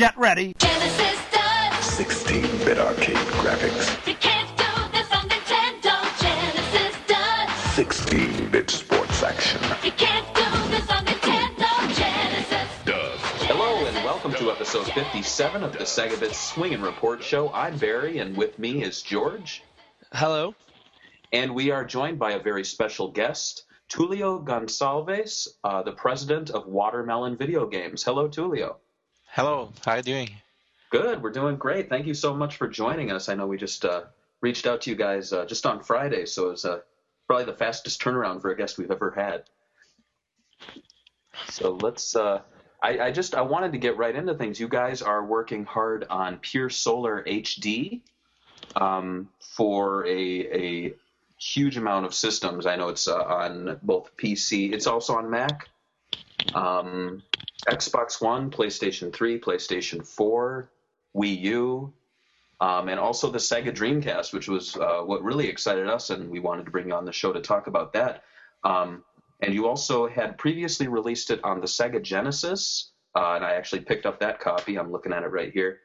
Get ready. Genesis does. 16-bit arcade graphics. You can't do this on Nintendo. Genesis does. 16-bit sports action. You can't do this on Nintendo. Genesis does. Hello and welcome to episode 57 of the Sega Bits Swing and Report Show. I'm Barry, and with me is George, Hello. and we are joined by a very special guest, Tulio Gonçalves, uh, the president of Watermelon Video Games. Hello, Tulio. Hello. How are you doing? Good, we're doing great. Thank you so much for joining us. I know we just uh, reached out to you guys uh, just on Friday, so it was uh, probably the fastest turnaround for a guest we've ever had. So let's. Uh, I, I just I wanted to get right into things. You guys are working hard on Pier Solar HD um, for a a huge amount of systems. I know it's uh, on both PC. It's also on Mac, um, Xbox One, PlayStation 3, PlayStation 4, Wii U, um, and also the Sega Dreamcast, which was uh, what really excited us, and we wanted to bring you on the show to talk about that. Um, and you also had previously released it on the Sega Genesis, uh, and I actually picked up that copy. I'm looking at it right here,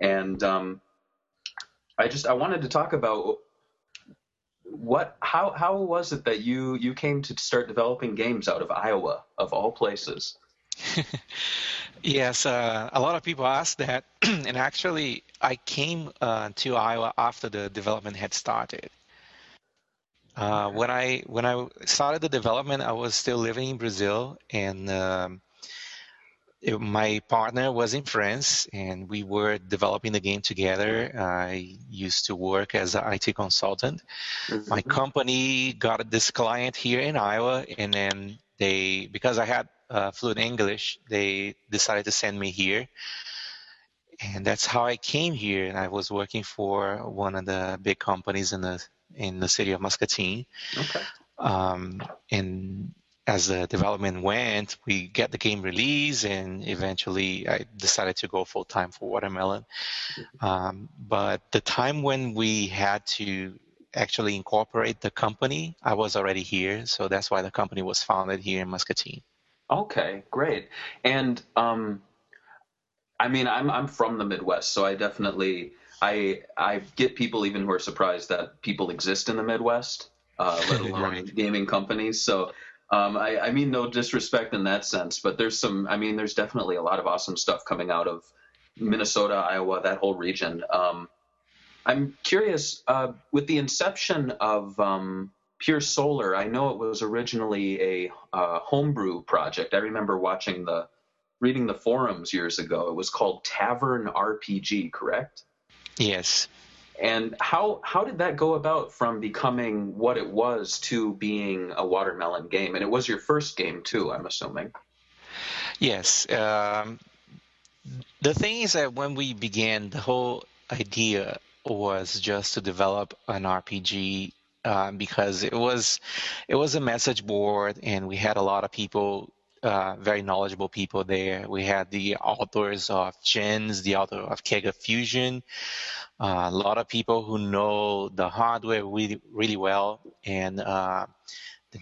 and um, I just I wanted to talk about what how how was it that you you came to start developing games out of Iowa of all places? Yes, uh, a lot of people ask that, and actually, I came uh, to Iowa after the development had started. Uh, when I when I started the development, I was still living in Brazil, and um, it- my partner was in France, and we were developing the game together. I used to work as an IT consultant. my company got this client here in Iowa, and then they, because I had uh, fluent English, they decided to send me here, and that's how I came here. And I was working for one of the big companies in the in the city of Muscatine. Okay. Um, and as the development went, we get the game released, and eventually I decided to go full time for Watermelon. Um, but the time when we had to actually incorporate the company, I was already here, so that's why the company was founded here in Muscatine. Okay, great. And um, I mean, I'm I'm from the Midwest, so I definitely I I get people even who are surprised that people exist in the Midwest, uh, let alone Right. gaming companies. So. Um, I, I mean, no disrespect in that sense, but there's some. I mean, there's definitely a lot of awesome stuff coming out of Minnesota, Iowa, that whole region. Um, I'm curious uh, with the inception of um, Pier Solar. I know it was originally a uh, homebrew project. I remember watching the reading the forums years ago. It was called Tavern RPG, correct? Yes. And how how did that go about from becoming what it was to being a watermelon game? And it was your first game too, I'm assuming. Yes. Um, the thing is that when we began, the whole idea was just to develop an RPG um, because it was it was a message board, and we had a lot of people, uh, very knowledgeable people there. We had the authors of Gens, the author of Kega Fusion, uh, a lot of people who know the hardware really really well and uh,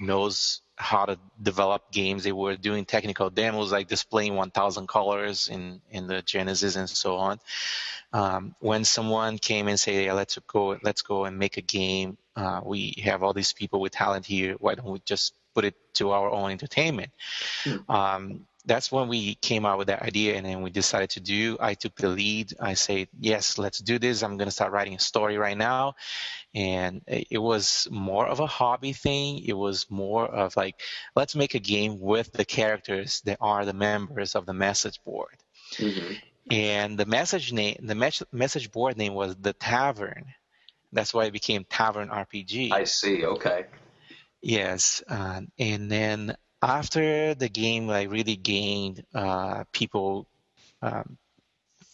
knows how to develop games. They were doing technical demos like displaying 1,000 colors in, in the Genesis and so on. Um, when someone came and say, yeah, let's go, let's go and make a game. Uh, we have all these people with talent here. Why don't we just put it to our own entertainment? Um, that's when we came out with that idea and then we decided to do i took the lead. I said yes let's do this. I'm going to start writing a story right now. And it was more of a hobby thing. It was more of like let's make a game with the characters that are the members of the message board. And the message name the mes- message board name was the tavern. That's why it became tavern rpg I see. Okay. Yes, uh, and then after the game, I really gained uh, people. Um,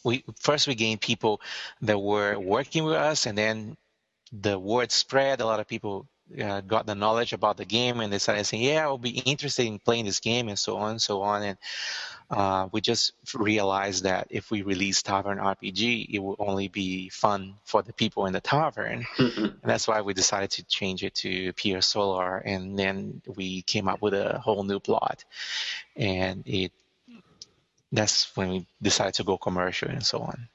we first we gained people that were working with us, and then the word spread. A lot of people uh, got the knowledge about the game, and they started saying, "Yeah, I'll be interested in playing this game," and so on, and so on. And uh, we just realized that if we release Tavern RPG, it will only be fun for the people in the tavern. And that's why we decided to change it to Pier Solar, and then we came up with a whole new plot, and it that's when we decided to go commercial and so on.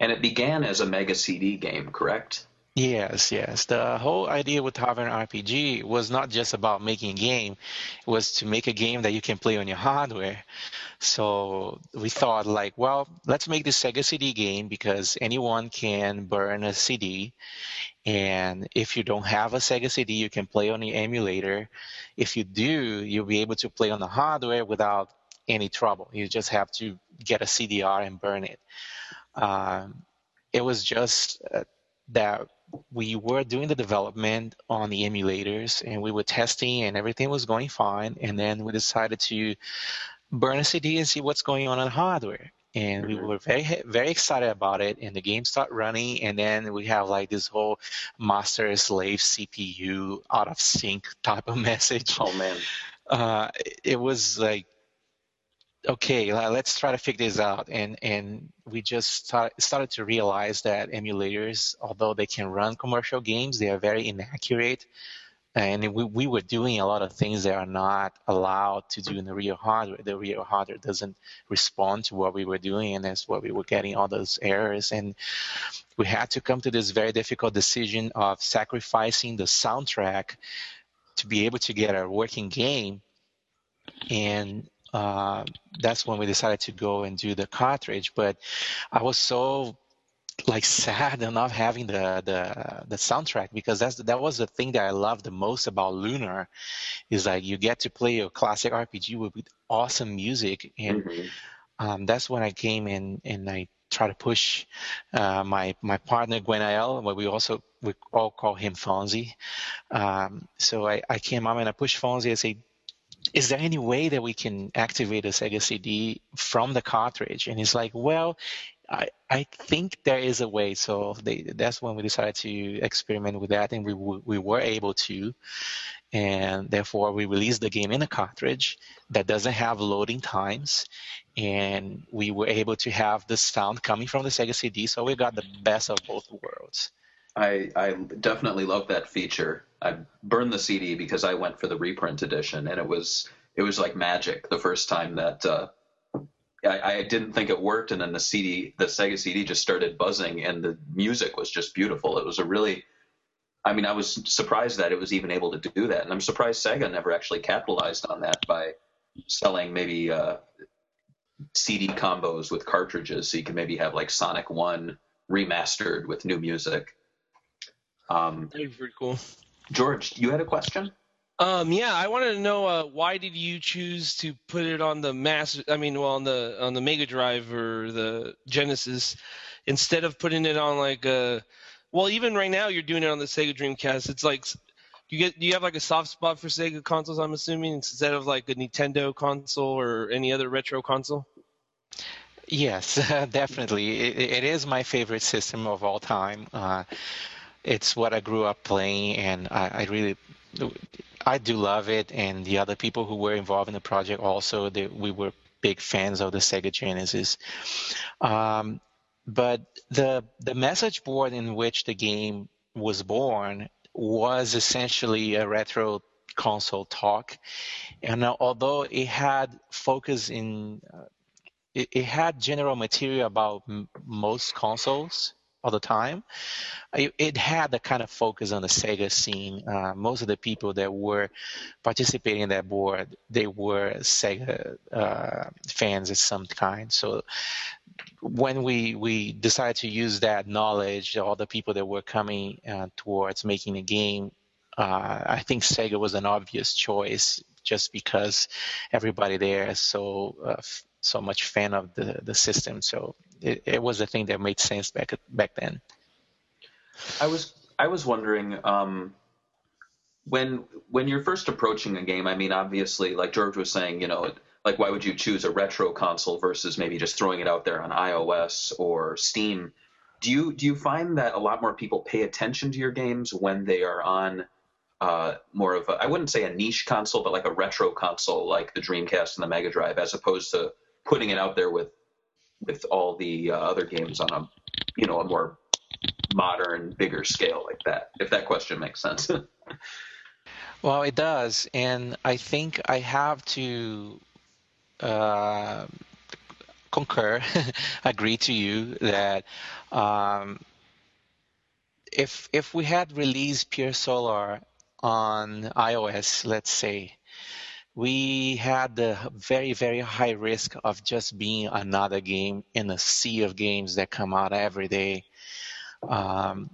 And it began as a Mega CD game, correct? Yes, yes. The whole idea with Tavern RPG was not just about making a game; it was to make a game that you can play on your hardware. So we thought, like, well, let's make this Sega CD game because anyone can burn a CD, and if you don't have a Sega CD, you can play on the emulator. If you do, you'll be able to play on the hardware without any trouble. You just have to get a CDR and burn it. Um, it was just uh, that we were doing the development on the emulators and we were testing and everything was going fine. And then we decided to burn a CD and see what's going on on hardware. And we were very very excited about it. And the game started running, and then we have like this whole master slave CPU out of sync type of message. Oh man. Uh, it was like okay, let's try to figure this out. And and we just start, started to realize that emulators, although they can run commercial games, they are very inaccurate. And we, we were doing a lot of things that are not allowed to do in the real hardware. The real hardware doesn't respond to what we were doing, and that's why we were getting all those errors. And we had to come to this very difficult decision of sacrificing the soundtrack to be able to get a working game and uh, that's when we decided to go and do the cartridge. But I was so like sad not having the the the soundtrack because that's that was the thing that I loved the most about Lunar is like you get to play a classic RPG with, with awesome music and mm-hmm. um, that's when I came in and I try to push uh, my my partner Gwenael, but we also we all call him Fonzie. Um, so I, I came up and I pushed Fonzie and say, is there any way that we can activate a Sega CD from the cartridge? And he's like, well, I, I think there is a way. So they, that's when we decided to experiment with that, and we we were able to, and therefore we released the game in a cartridge that doesn't have loading times, and we were able to have the sound coming from the Sega CD. So we got the best of both worlds. I, I definitely love that feature. I burned the CD because I went for the reprint edition, and it was it was like magic the first time that uh, I, I didn't think it worked, and then the CD, the Sega CD, just started buzzing, and the music was just beautiful. It was a really, I mean, I was surprised that it was even able to do that, and I'm surprised Sega never actually capitalized on that by selling maybe uh, CD combos with cartridges, so you can maybe have like Sonic One remastered with new music. Um, That'd be pretty cool. George, you had a question? Um, yeah, I wanted to know uh, why did you choose to put it on the mass? I mean, well, on the on the Mega Drive or the Genesis instead of putting it on like a. Uh, well, even right now you're doing it on the Sega Dreamcast. It's like you get do you have like a soft spot for Sega consoles? I'm assuming instead of like a Nintendo console or any other retro console. Yes, definitely. It, it is my favorite system of all time. Uh, it's what I grew up playing, and I, I, really, I do love it. And the other people who were involved in the project also, they, we were big fans of the Sega Genesis. Um, but the the message board in which the game was born was essentially a retro console talk, and although it had focus in uh, it, it, had general material about m- most consoles all the time. It, had the kind of focus on the Sega scene. Uh, most of the people that were participating in that board, they were Sega uh, fans of some kind. So when we we decided to use that knowledge, all the people that were coming uh, towards making a game, uh, I think Sega was an obvious choice just because everybody there is so uh, so much fan of the the system. So it, it was a thing that made sense back back then. I was I was wondering um, when when you're first approaching a game. I mean, obviously, like George was saying, you know, like why would you choose a retro console versus maybe just throwing it out there on iOS or Steam? Do you do you find that a lot more people pay attention to your games when they are on uh, more of a, I wouldn't say a niche console, but like a retro console like the Dreamcast and the Mega Drive, as opposed to putting it out there with with all the uh, other games on a you know a more modern, bigger scale like that. If that question makes sense. well, it does, and I think I have to. Uh, concur, agree to you that um, if if we had released Pier Solar on iOS, let's say, we had the very very high risk of just being another game in a sea of games that come out every day. Um,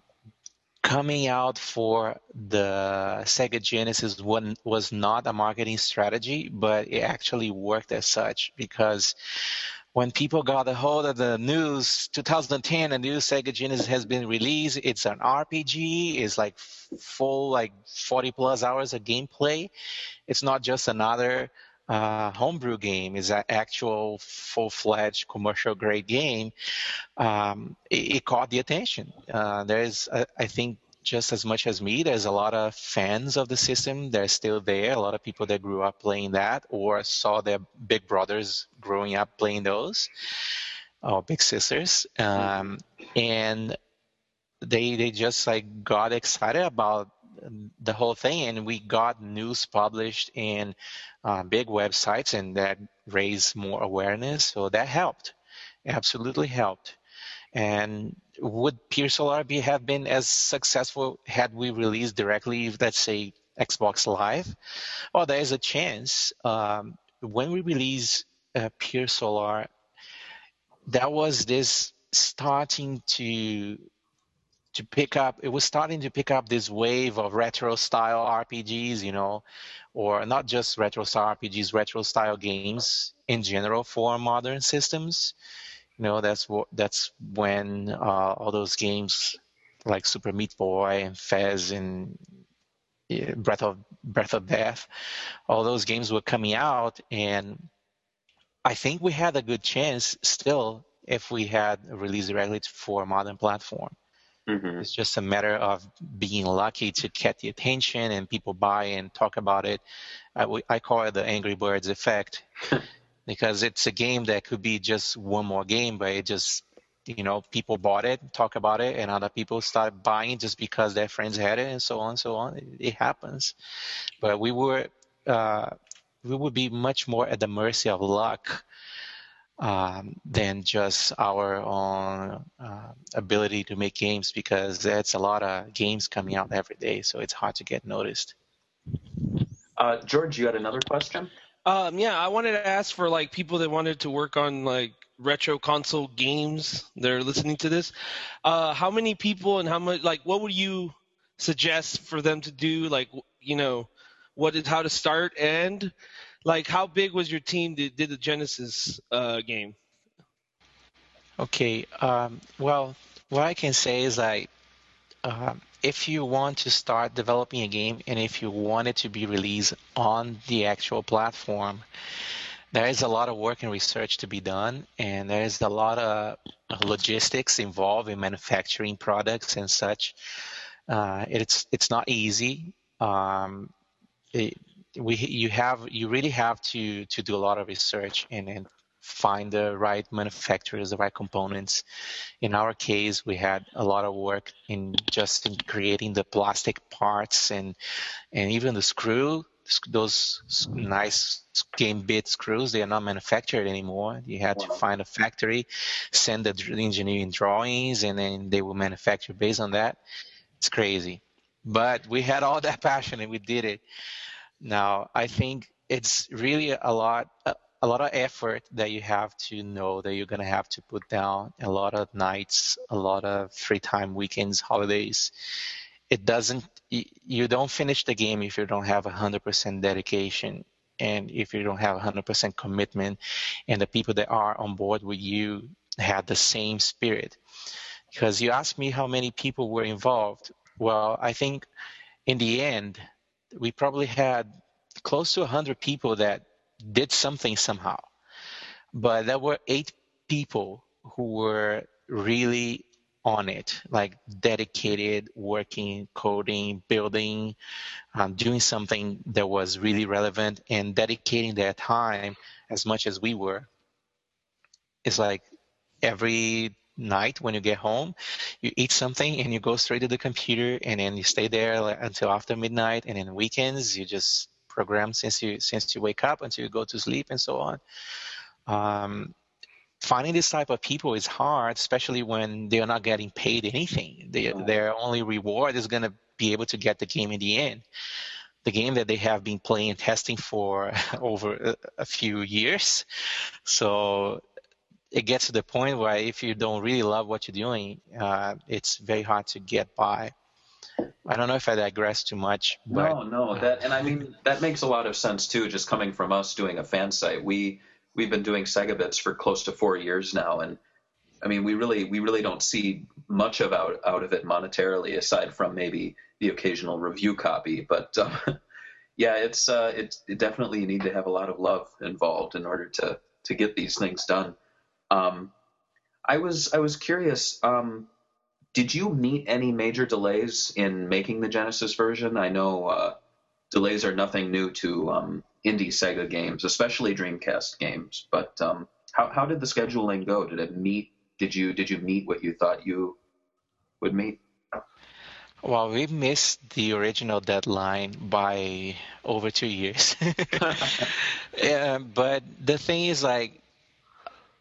coming out for the Sega Genesis one was not a marketing strategy, but it actually worked as such because when people got a hold of the news 2010 a new sega genesis has been released. It's an rpg it's like full like 40 plus hours of gameplay. It's not just another uh, homebrew game. Is an actual full-fledged commercial grade game. Um, it, it, caught the attention. Uh, there's uh, i think just as much as me, there's a lot of fans of the system. They're still there. A lot of people that grew up playing that or saw their big brothers growing up playing those, or big sisters. Um, and they they just like got excited about the whole thing, and we got news published in uh, big websites, and that raised more awareness. So that helped, absolutely helped. And would Pier Solar be have been as successful had we released directly, let's say Xbox Live? Well, there is a chance. Um, when we release uh, Pier Solar, that was this starting to to pick up. It was starting to pick up this wave of retro style RPGs, you know, or not just retro style RPGs, retro style games in general for modern systems you know that's what that's when uh, all those games like Super Meat Boy and Fez and yeah, Breath of Breath of Death, all those games were coming out, and I think we had a good chance still if we had released directly for a modern platform. Mm-hmm. It's just a matter of being lucky to get the attention and people buy and talk about it. I, I call it the Angry Birds effect. because it's a game that could be just one more game, but it just you know people bought it, talk about it, and other people start buying just because their friends had it, and so on, and so on. It, it happens, but we were uh, we would be much more at the mercy of luck um, than just our own uh, ability to make games because there's a lot of games coming out every day, so it's hard to get noticed. Uh, George, you had another question? Um, yeah, I wanted to ask for like people that wanted to work on like retro console games. They're listening to this. Uh, how many people and how much? Like, what would you suggest for them to do? Like, you know, what is how to start and like how big was your team that did the Genesis uh, game? Okay. Um, well, what I can say is like um, if you want to start developing a game and if you want it to be released on the actual platform, there is a lot of work and research to be done, and there is a lot of logistics involved in manufacturing products and such. Uh, it's it's not easy. Um, it, we you have you really have to to do a lot of research and, and find the right manufacturers, the right components. In our case, we had a lot of work in just in creating the plastic parts and and even the screw. Those nice game bit screws, they are not manufactured anymore. You had to find a factory, send the engineering drawings, and then they will manufacture based on that. It's crazy. But we had all that passion and we did it. Now, I think it's really a lot uh, a lot of effort that you have to know that you're going to have to put down a lot of nights a lot of free time weekends holidays. It doesn't you don't finish the game if you don't have 100% dedication and if you don't have 100% commitment and the people that are on board with you had the same spirit. Because you asked me how many people were involved well i think in the end we probably had close to 100 people that did something somehow. But there were eight people who were really on it, like dedicated, working, coding, building, um, doing something that was really relevant, and dedicating their time as much as we were. It's like every night when you get home, you eat something and you go straight to the computer, and then you stay there until after midnight, and then weekends you just program since you since you wake up until you go to sleep and so on. Um, finding this type of people is hard, especially when they're not getting paid anything. They, Their only reward is going to be able to get the game in the end. The game that they have been playing and testing for over a, a few years. So it gets to the point where if you don't really love what you're doing, uh, it's very hard to get by. I don't know if I digress too much, but No, no, that and I mean that makes a lot of sense too. Just coming from us doing a fan site, we we've been doing Sega Bits for close to four years now, and I mean we really we really don't see much of out out of it monetarily, aside from maybe the occasional review copy. But um, yeah, it's uh, it definitely you need to have a lot of love involved in order to to get these things done. Um, I was I was curious. Um, did you meet any major delays in making the Genesis version? I know uh, delays are nothing new to um, indie Sega games, especially Dreamcast games. But um, how how did the scheduling go? Did it meet? Did you did you meet what you thought you would meet? well, we missed the original deadline by over two years. yeah, but the thing is, like,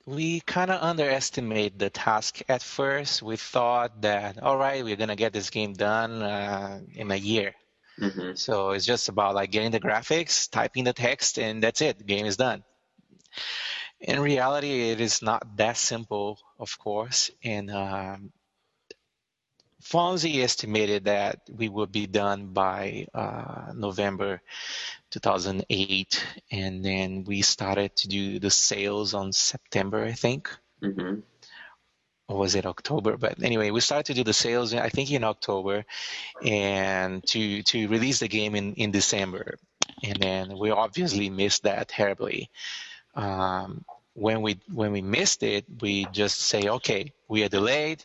we kind of underestimated the task at first. We thought that, all right, we're gonna get this game done uh, in a year. hmm So it's just about like getting the graphics, typing the text, and that's it. The game is done. In reality, it is not that simple, of course. And um, Fonzie estimated that we would be done by uh, November 2008, and then we started to do the sales on September, I think hmm or was it October? But anyway, we started to do the sales, I think, in October, and to to release the game in in December, and then we obviously missed that terribly. Um, when we when we missed it, we just say, okay, we are delayed.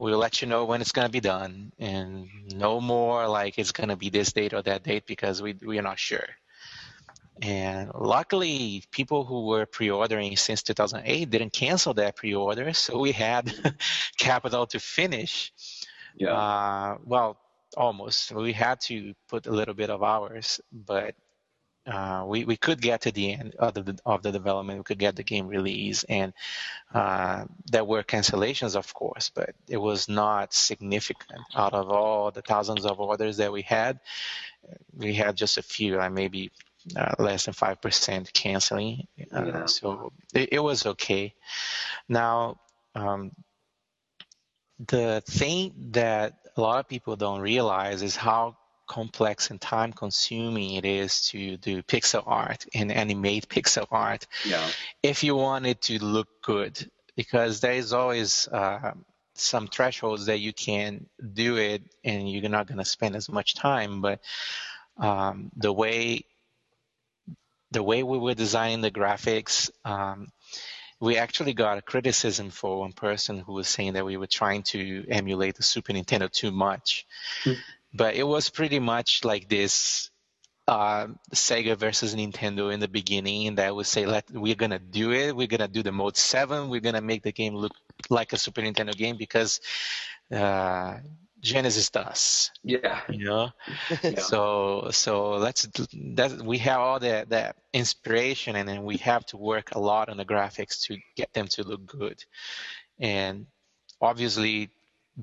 We'll let you know when it's gonna be done, and no more like it's gonna be this date or that date because we we are not sure. And luckily, people who were pre-ordering since 2008 didn't cancel their pre-order, so we had capital to finish. Yeah. Uh, well, almost. We had to put a little bit of hours, but uh, we we could get to the end of the of the development. We could get the game release, and uh, there were cancellations, of course, but it was not significant. Out of all the thousands of orders that we had, we had just a few, like maybe uh, less than five percent canceling. Uh, Yeah. So it, it was okay. Now. Um, the thing that a lot of people don't realize is how complex and time consuming it is to do pixel art and animate pixel art yeah. if you want it to look good because there is always uh, some thresholds that you can do it and you're not going to spend as much time but um, the way the way we were designing the graphics um, we actually got a criticism for one person who was saying that we were trying to emulate the Super Nintendo too much. Hmm. But it was pretty much like this uh, Sega versus Nintendo in the beginning and that would say, "Let we're gonna do it. We're gonna do the mode seven. We're gonna make the game look like a Super Nintendo game because uh, Genesis does." Yeah. You know. Yeah. So so let's that we have all that that inspiration and then we have to work a lot on the graphics to get them to look good. And obviously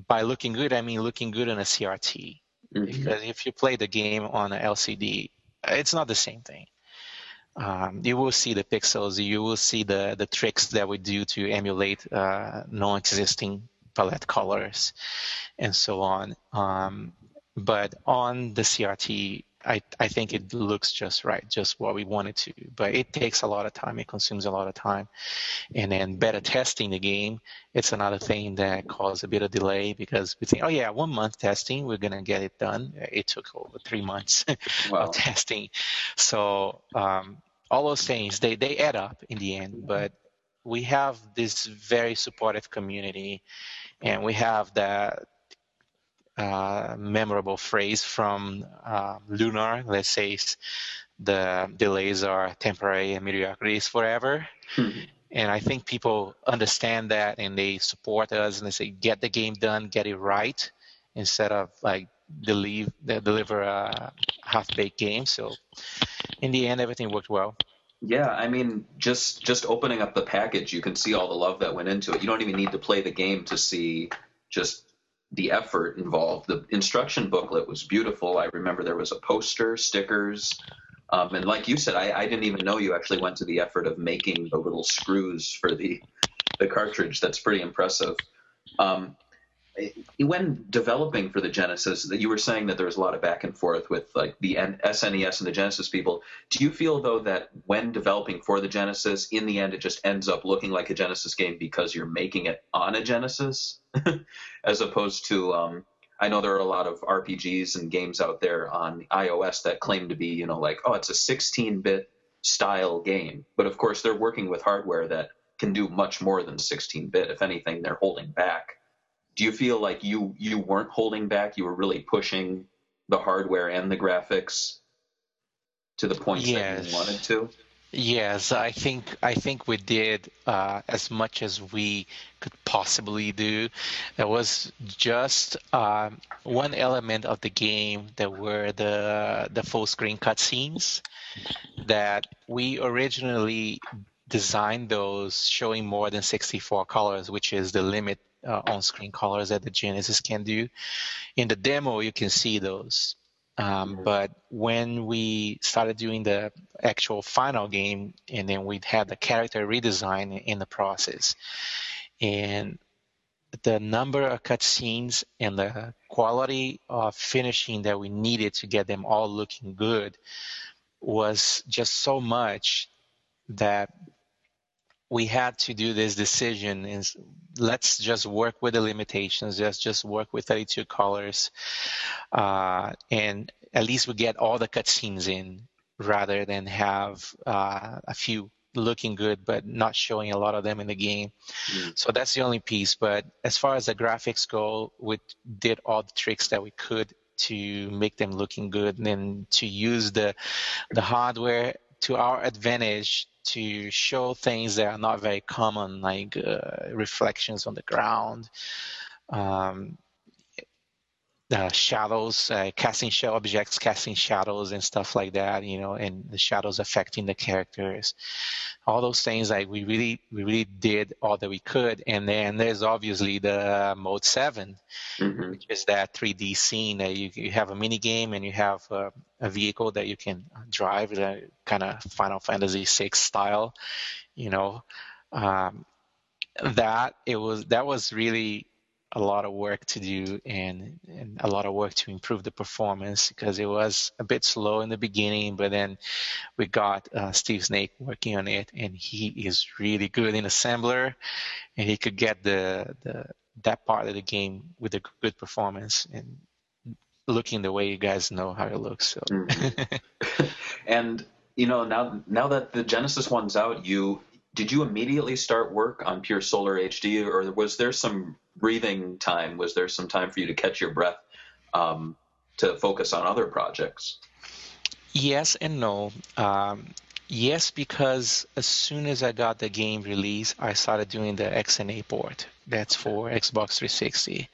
by looking good I mean looking good on a CRT. Mhm. Because if you play the game on an LCD, it's not the same thing. Um, you will see the pixels, you will see the, the tricks that we do to emulate uh, non-existing palette colors and so on. Um, but on the CRT, I, I think it looks just right, just what we wanted to. But it takes a lot of time. It consumes a lot of time. And then better testing the game, it's another thing that caused a bit of delay because we think, oh yeah, one month testing, we're going to get it done. It took over three months Wow. of testing. So um, all those things, they, they add up in the end. But we have this very supportive community and we have that uh, memorable phrase from uh, Lunar that says the delays are temporary and mediocrity is forever. Hmm. And I think people understand that and they support us and they say, get the game done, get it right, instead of like deliver, deliver a half baked game. So in the end, everything worked well. Yeah, I mean, just just opening up the package, you can see all the love that went into it. You don't even need to play the game to see just the effort involved. The instruction booklet was beautiful. I remember there was a poster, stickers, um, and like you said, I, I didn't even know you actually went to the effort of making the little screws for the the cartridge. That's pretty impressive. Um, when developing for the Genesis, that you were saying that there was a lot of back and forth with like the SNES and the Genesis people. Do you feel though that when developing for the Genesis, in the end, it just ends up looking like a Genesis game because you're making it on a Genesis, as opposed to um, I know there are a lot of RPGs and games out there on iOS that claim to be, you know, like, oh, it's a 16 bit style game. But of course, they're working with hardware that can do much more than 16 bit. If anything, they're holding back. Do you feel like you, you weren't holding back? You were really pushing the hardware and the graphics to the point that you wanted to? Yes, I think I think we did uh, as much as we could possibly do. There was just uh, one element of the game that were the the full screen cutscenes that we originally designed those showing more than 64 colors, which is the limit uh, on screen colors that the Genesis can do. In the demo, you can see those. Um, but when we started doing the actual final game, and then we had the character redesign in the process, and the number of cutscenes and the quality of finishing that we needed to get them all looking good was just so much that we had to do this decision is let's just work with the limitations let's just work with 32 colors uh, and at least we get all the cutscenes in rather than have uh, a few looking good but not showing a lot of them in the game mm. so that's the only piece but as far as the graphics go we did all the tricks that we could to make them looking good and to use the the hardware to our advantage to show things that are not very common, like uh, reflections on the ground, um, uh, shadows, uh, casting shadow objects, casting shadows and stuff like that, you know, and the shadows affecting the characters. All those things, like we really, we really did all that we could. And then there's obviously the mode 7 mm-hmm. which is that 3D scene that you, you have a mini game and you have a, a vehicle that you can drive, the kind of Final Fantasy VI style, you know. Um, that it was that was really a lot of work to do and, and a lot of work to improve the performance because it was a bit slow in the beginning, but then we got uh, Steve Snake working on it, and he is really good in assembler, and he could get the, the that part of the game with a good performance and looking the way you guys know how it looks. So. Mm-hmm. and you know now now that the Genesis one's out, you did you immediately start work on Pier Solar HD, or was there some breathing time? Was there some time for you to catch your breath um, to focus on other projects? Yes and no. Um, yes, because as soon as I got the game released, I started doing the XNA port. That's for Xbox 360.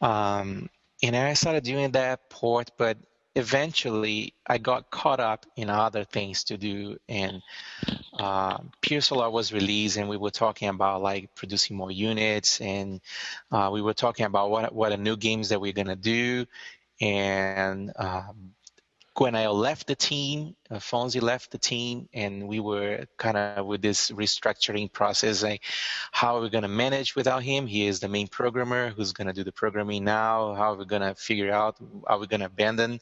Um, and I started doing that port, but eventually I got caught up in other things to do and uh, Pier Solar was released and we were talking about like producing more units and uh, we were talking about what what are new games that we're gonna do and um, I left the team, uh, Fonzie left the team, and we were kind of with this restructuring process. Like, how are we going to manage without him? He is the main programmer who's going to do the programming now. How are we going to figure out? Are we going to abandon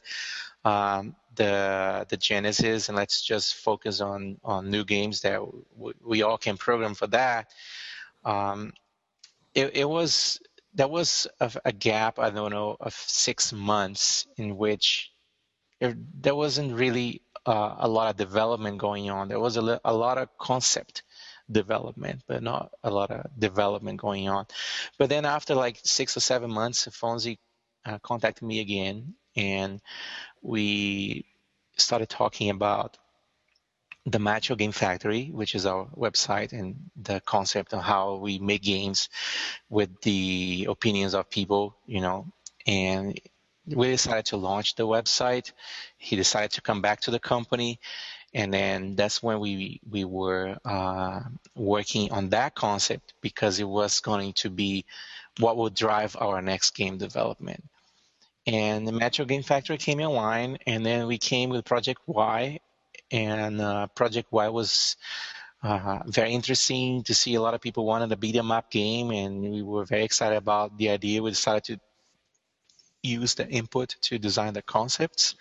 um, the the Genesis and let's just focus on on new games that w- we all can program for that? Um, it, it was that was a, a gap I don't know of six months in which there wasn't really uh, a lot of development going on. There was a, a lot of concept development, but not a lot of development going on. But then after like six or seven months, Fonzie uh, contacted me again, and we started talking about the Macho Game Factory, which is our website, and the concept of how we make games with the opinions of people, you know, and we decided to launch the website. He decided to come back to the company, and then that's when we we were uh, working on that concept because it was going to be what would drive our next game development. And the Metro Game Factory came online, and then we came with Project Y, and uh, Project Y was uh, very interesting to see a lot of people wanted a beat 'em up game, and we were very excited about the idea. We decided to use the input to design the concepts.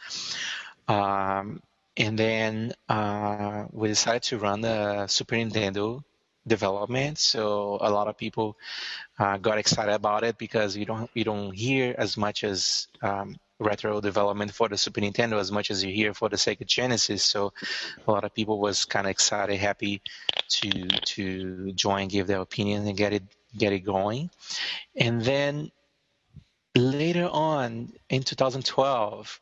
Um, and then uh, we decided to run the Super Nintendo development. So a lot of people uh, got excited about it because you don't you don't hear as much as um, retro development for the Super Nintendo as much as you hear for the Sega Genesis. So a lot of people was kind of excited, happy to to join, give their opinion, and get it get it going. And then later on in 2012,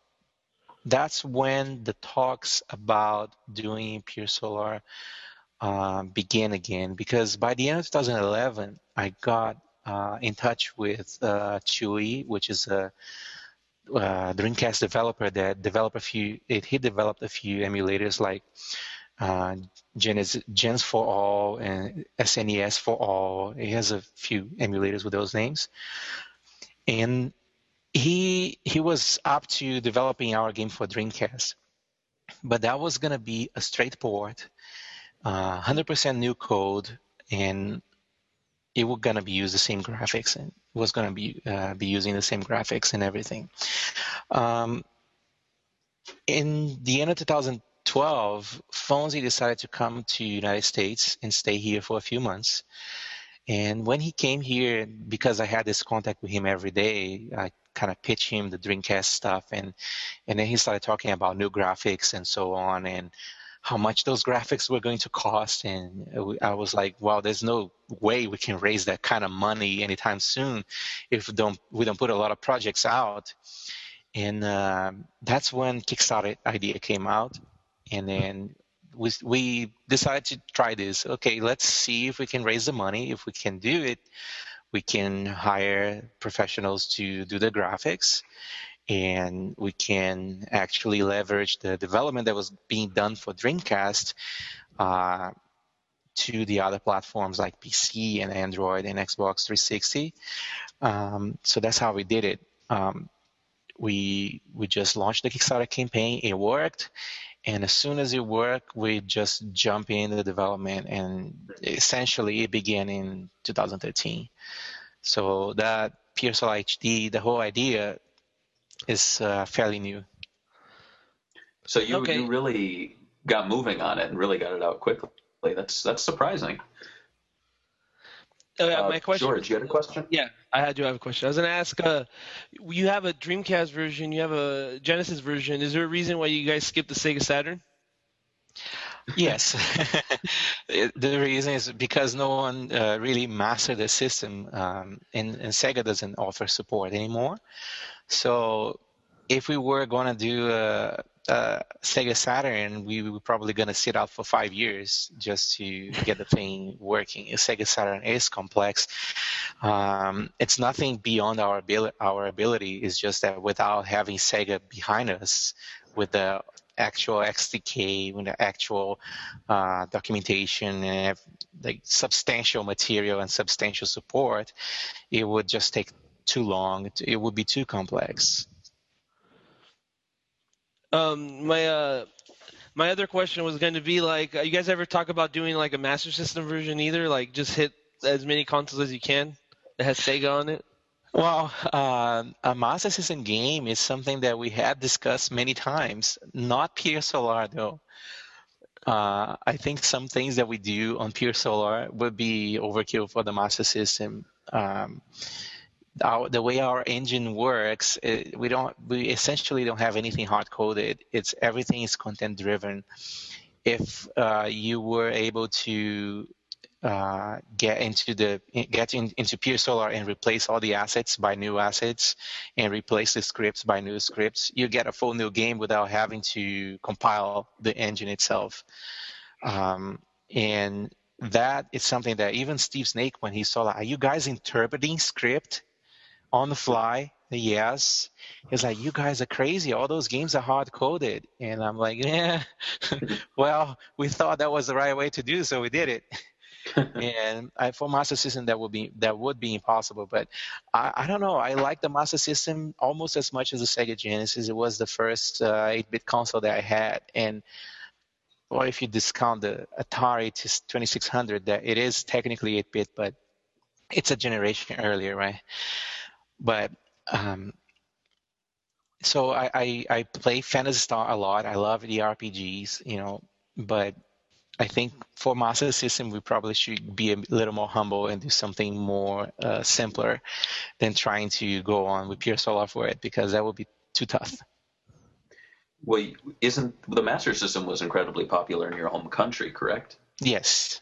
that's when the talks about doing Pier Solar uh, began again. Because by the end of 2011, I got uh, in touch with uh, Chui, which is a uh, Dreamcast developer that developed a few. It, he developed a few emulators like uh, Gens, Gens for All and SNES for All. He has a few emulators with those names, and he he was up to developing our game for Dreamcast, but that was gonna be a straight port, uh, 100% new code, and it was gonna be use the same graphics and was gonna be uh, be using the same graphics and everything. Um, in the end of 2012, Fonzie decided to come to United States and stay here for a few months. And when he came here, because I had this contact with him every day, I kind of pitched him the Dreamcast stuff, and and then he started talking about new graphics and so on, and how much those graphics were going to cost. And I was like, wow, there's no way we can raise that kind of money anytime soon if we don't we don't put a lot of projects out. And uh, that's when Kickstarter idea came out, and then we we decided to try this. Okay, let's see if we can raise the money. If we can do it, we can hire professionals to do the graphics and we can actually leverage the development that was being done for Dreamcast uh, to the other platforms like PC and Android and Xbox 360. Um, so that's how we did it. Um, we we just launched the Kickstarter campaign. It worked, and as soon as it worked, we just jump into the development, and essentially it began in 2013. So that PureSol HD, the whole idea is uh, fairly new. So you Okay. you really got moving on it and really got it out quickly. That's that's surprising. Uh, Uh, my question. George, you had a question? Yeah, I do have a question. I was gonna ask. Uh, you have a Dreamcast version. You have a Genesis version. Is there a reason why you guys skipped the Sega Saturn? Yes. The reason is because no one uh, really mastered the system, um, and, and Sega doesn't offer support anymore. So if we were going to do a, a Sega Saturn, we were probably going to sit out for five years just to get the thing working. Sega Saturn is complex. Um, it's nothing beyond our ability. Our ability is just that without having Sega behind us, with the actual XDK, with the actual uh, documentation and like substantial material and substantial support, it would just take too long. It- would be too complex. Um, my uh, my other question was going to be like, uh, you guys ever talk about doing like a Master System version either? Like, just hit as many consoles as you can that has Sega on it. Well, uh, a Master System game is something that we have discussed many times. Not Pier Solar, though. Uh, I think some things that we do on Pier Solar would be overkill for the Master System. Um, our, the way our engine works, it, we don't, we essentially don't have anything hard coded. It's everything is content driven. If uh, you were able to uh, get into the get in, into Pier Solar and replace all the assets by new assets and replace the scripts by new scripts, you get a full new game without having to compile the engine itself. Um, and that is something that even Steve Snake, when he saw that, are you guys interpreting script on the fly. Yes. He's like, you guys are crazy. All those games are hard coded. And I'm like, yeah, well, we thought that was the right way to do, so we did it. and I, for Master System, that would be that would be impossible. But I, I don't know. I like the Master System almost as much as the Sega Genesis. It was the first uh, 8-bit console that I had, and or if you discount the Atari 2600, that it is technically 8-bit, but it's a generation earlier, right? But um, so I, I, I play Phantasy Star a lot. I love the RPGs, you know, but I think for Master System, we probably should be a little more humble and do something more uh, simpler than trying to go on with Pier Solar for it because that would be too tough. Well, isn't the Master System was incredibly popular in your home country, correct? Yes,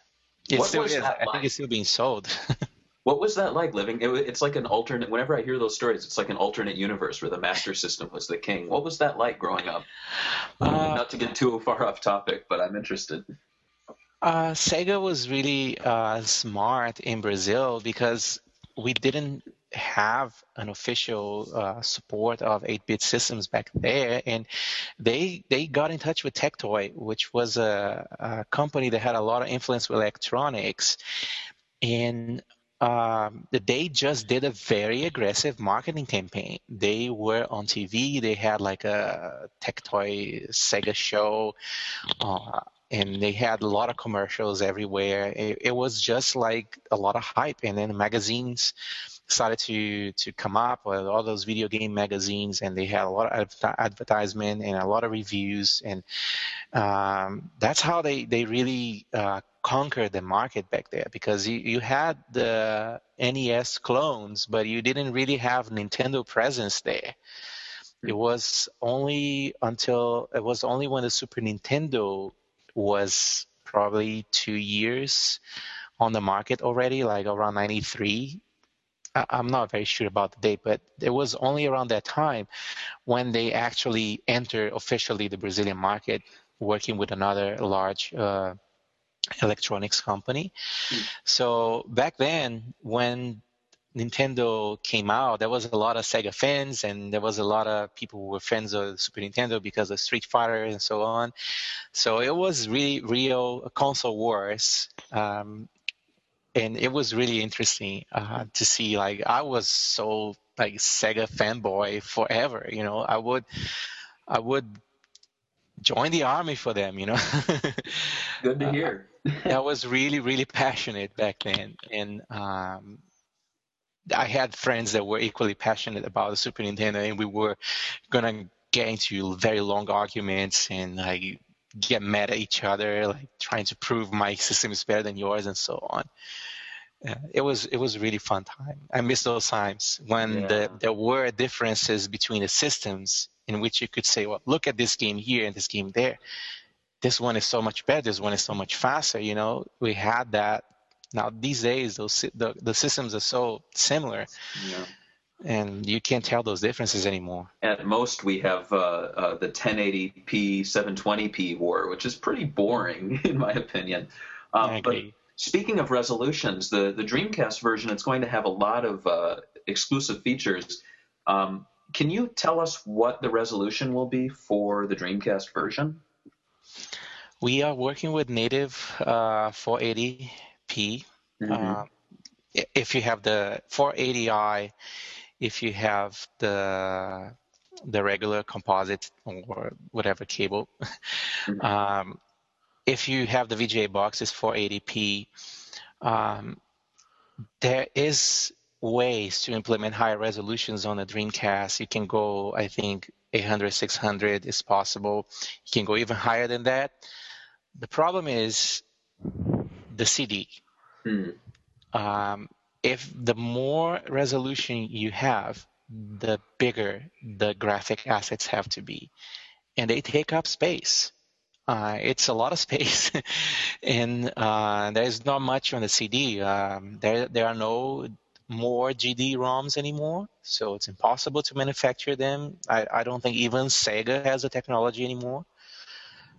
it What still was is. that I like? think it's still being sold. What was that like living? It, it's like an alternate. Whenever I hear those stories, it's like an alternate universe where the Master System was the king. What was that like growing up? Uh, Not to get too far off topic, but I'm interested. Uh, Sega was really uh, smart in Brazil because we didn't have an official uh, support of 8-bit systems back there, and they they got in touch with Tectoy, which was a, a company that had a lot of influence with electronics, and um, they just did a very aggressive marketing campaign. They were on TV. They had like a Tectoy Sega show. Uh, and they had a lot of commercials everywhere. It, it was just like a lot of hype, and then magazines started to to come up with all those video game magazines, and they had a lot of adver- advertisement and a lot of reviews, and um, that's how they they really uh, conquered the market back there because you, you had the NES clones, but you didn't really have Nintendo presence there. It was only until it was only when the Super Nintendo was probably two years on the market already, like around 93. I- I'm not very sure about the date, but it was only around that time when they actually entered officially the Brazilian market, working with another large uh, electronics company. So back then, when Nintendo came out, there was a lot of Sega fans, and there was a lot of people who were fans of Super Nintendo because of Street Fighter and so on. So it was really real console wars, um, and it was really interesting uh, to see. Like I was so like Sega fanboy forever. You know, I would, I would join the army for them. You know. Good to hear. I was really, really passionate back then, and um, I had friends that were equally passionate about the Super Nintendo, and we were gonna get into very long arguments and like get mad at each other, like trying to prove my system is better than yours and so on. Uh, it was it was a really fun time. I miss those times when Yeah. the, there were differences between the systems in which you could say, well, look at this game here and this game there. This one is so much better. This one is so much faster. You know, we had that. Now these days, those the, the systems are so similar, Yeah. and you can't tell those differences anymore. At most, we have uh, uh, the 1080p, 720p war, which is pretty boring in my opinion. Um, but speaking of resolutions, the the Dreamcast version it's going to have a lot of uh, exclusive features. Um, can you tell us what the resolution will be for the Dreamcast version? We are working with native uh, 480p. Uh, if you have the 480i, if you have the the regular composite or whatever cable, um, if you have the VGA box, it's 480p. Um, there is ways to implement higher resolutions on the Dreamcast. You can go, I think, 800, 600 is possible. You can go even higher than that. The problem is the CD. Hmm. Um, if the more resolution you have, the bigger the graphic assets have to be, and they take up space. Uh, it's a lot of space, and uh, there's not much on the CD. Um, there, there are no more GD ROMs anymore, so it's impossible to manufacture them. I, I don't think even Sega has the technology anymore.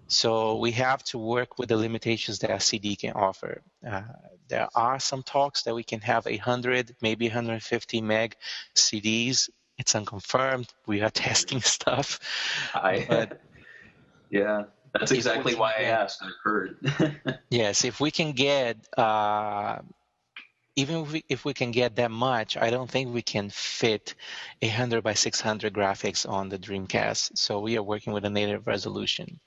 So we have to work with the limitations that CD can offer. Uh, there are some talks that we can have 100, maybe 150 meg CDs. It's unconfirmed. We are testing stuff. I, But- yeah, that's exactly why I asked. I've heard. Yes, if we can get, uh, even if we, if we can get that much, I don't think we can fit 800 by 600 graphics on the Dreamcast. So we are working with a native resolution.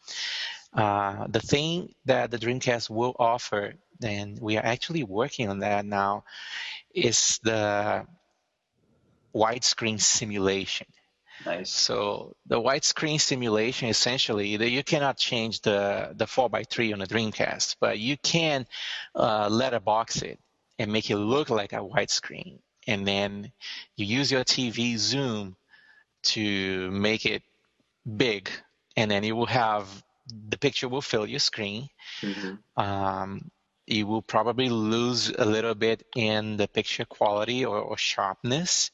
Uh, the thing that the Dreamcast will offer, and we are actually working on that now, is the widescreen simulation. nice. So the widescreen simulation essentially, that you cannot change the the four x three on a Dreamcast, but you can uh, letterbox it and make it look like a widescreen, and then you use your TV zoom to make it big, and then you will have the picture will fill your screen. Mhm. Um, you will probably lose a little bit in the picture quality or, or sharpness,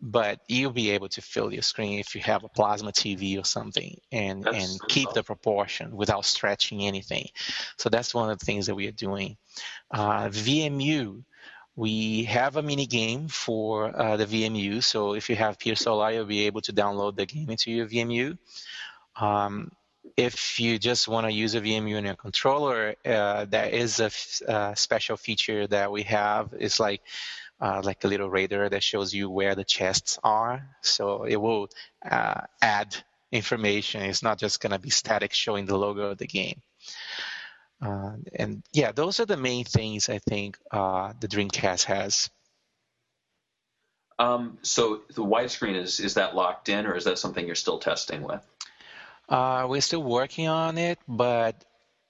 but you'll be able to fill your screen if you have a plasma TV or something and, That's- and keep the proportion without stretching anything. So that's one of the things that we are doing. Uh, VMU, we have a mini game for uh, the VMU. So if you have Pier Solar, you'll be able to download the game into your VMU. Um, if you just want to use a VMU in your controller, uh, there is a f- uh, special feature that we have. It's like uh, like a little radar that shows you where the chests are. So it will uh, add information. It's not just going to be static showing the logo of the game. Uh, and yeah, those are the main things I think uh, the Dreamcast has. Um, so the widescreen is is that locked in, or is that something you're still testing with? Uh, we're still working on it, but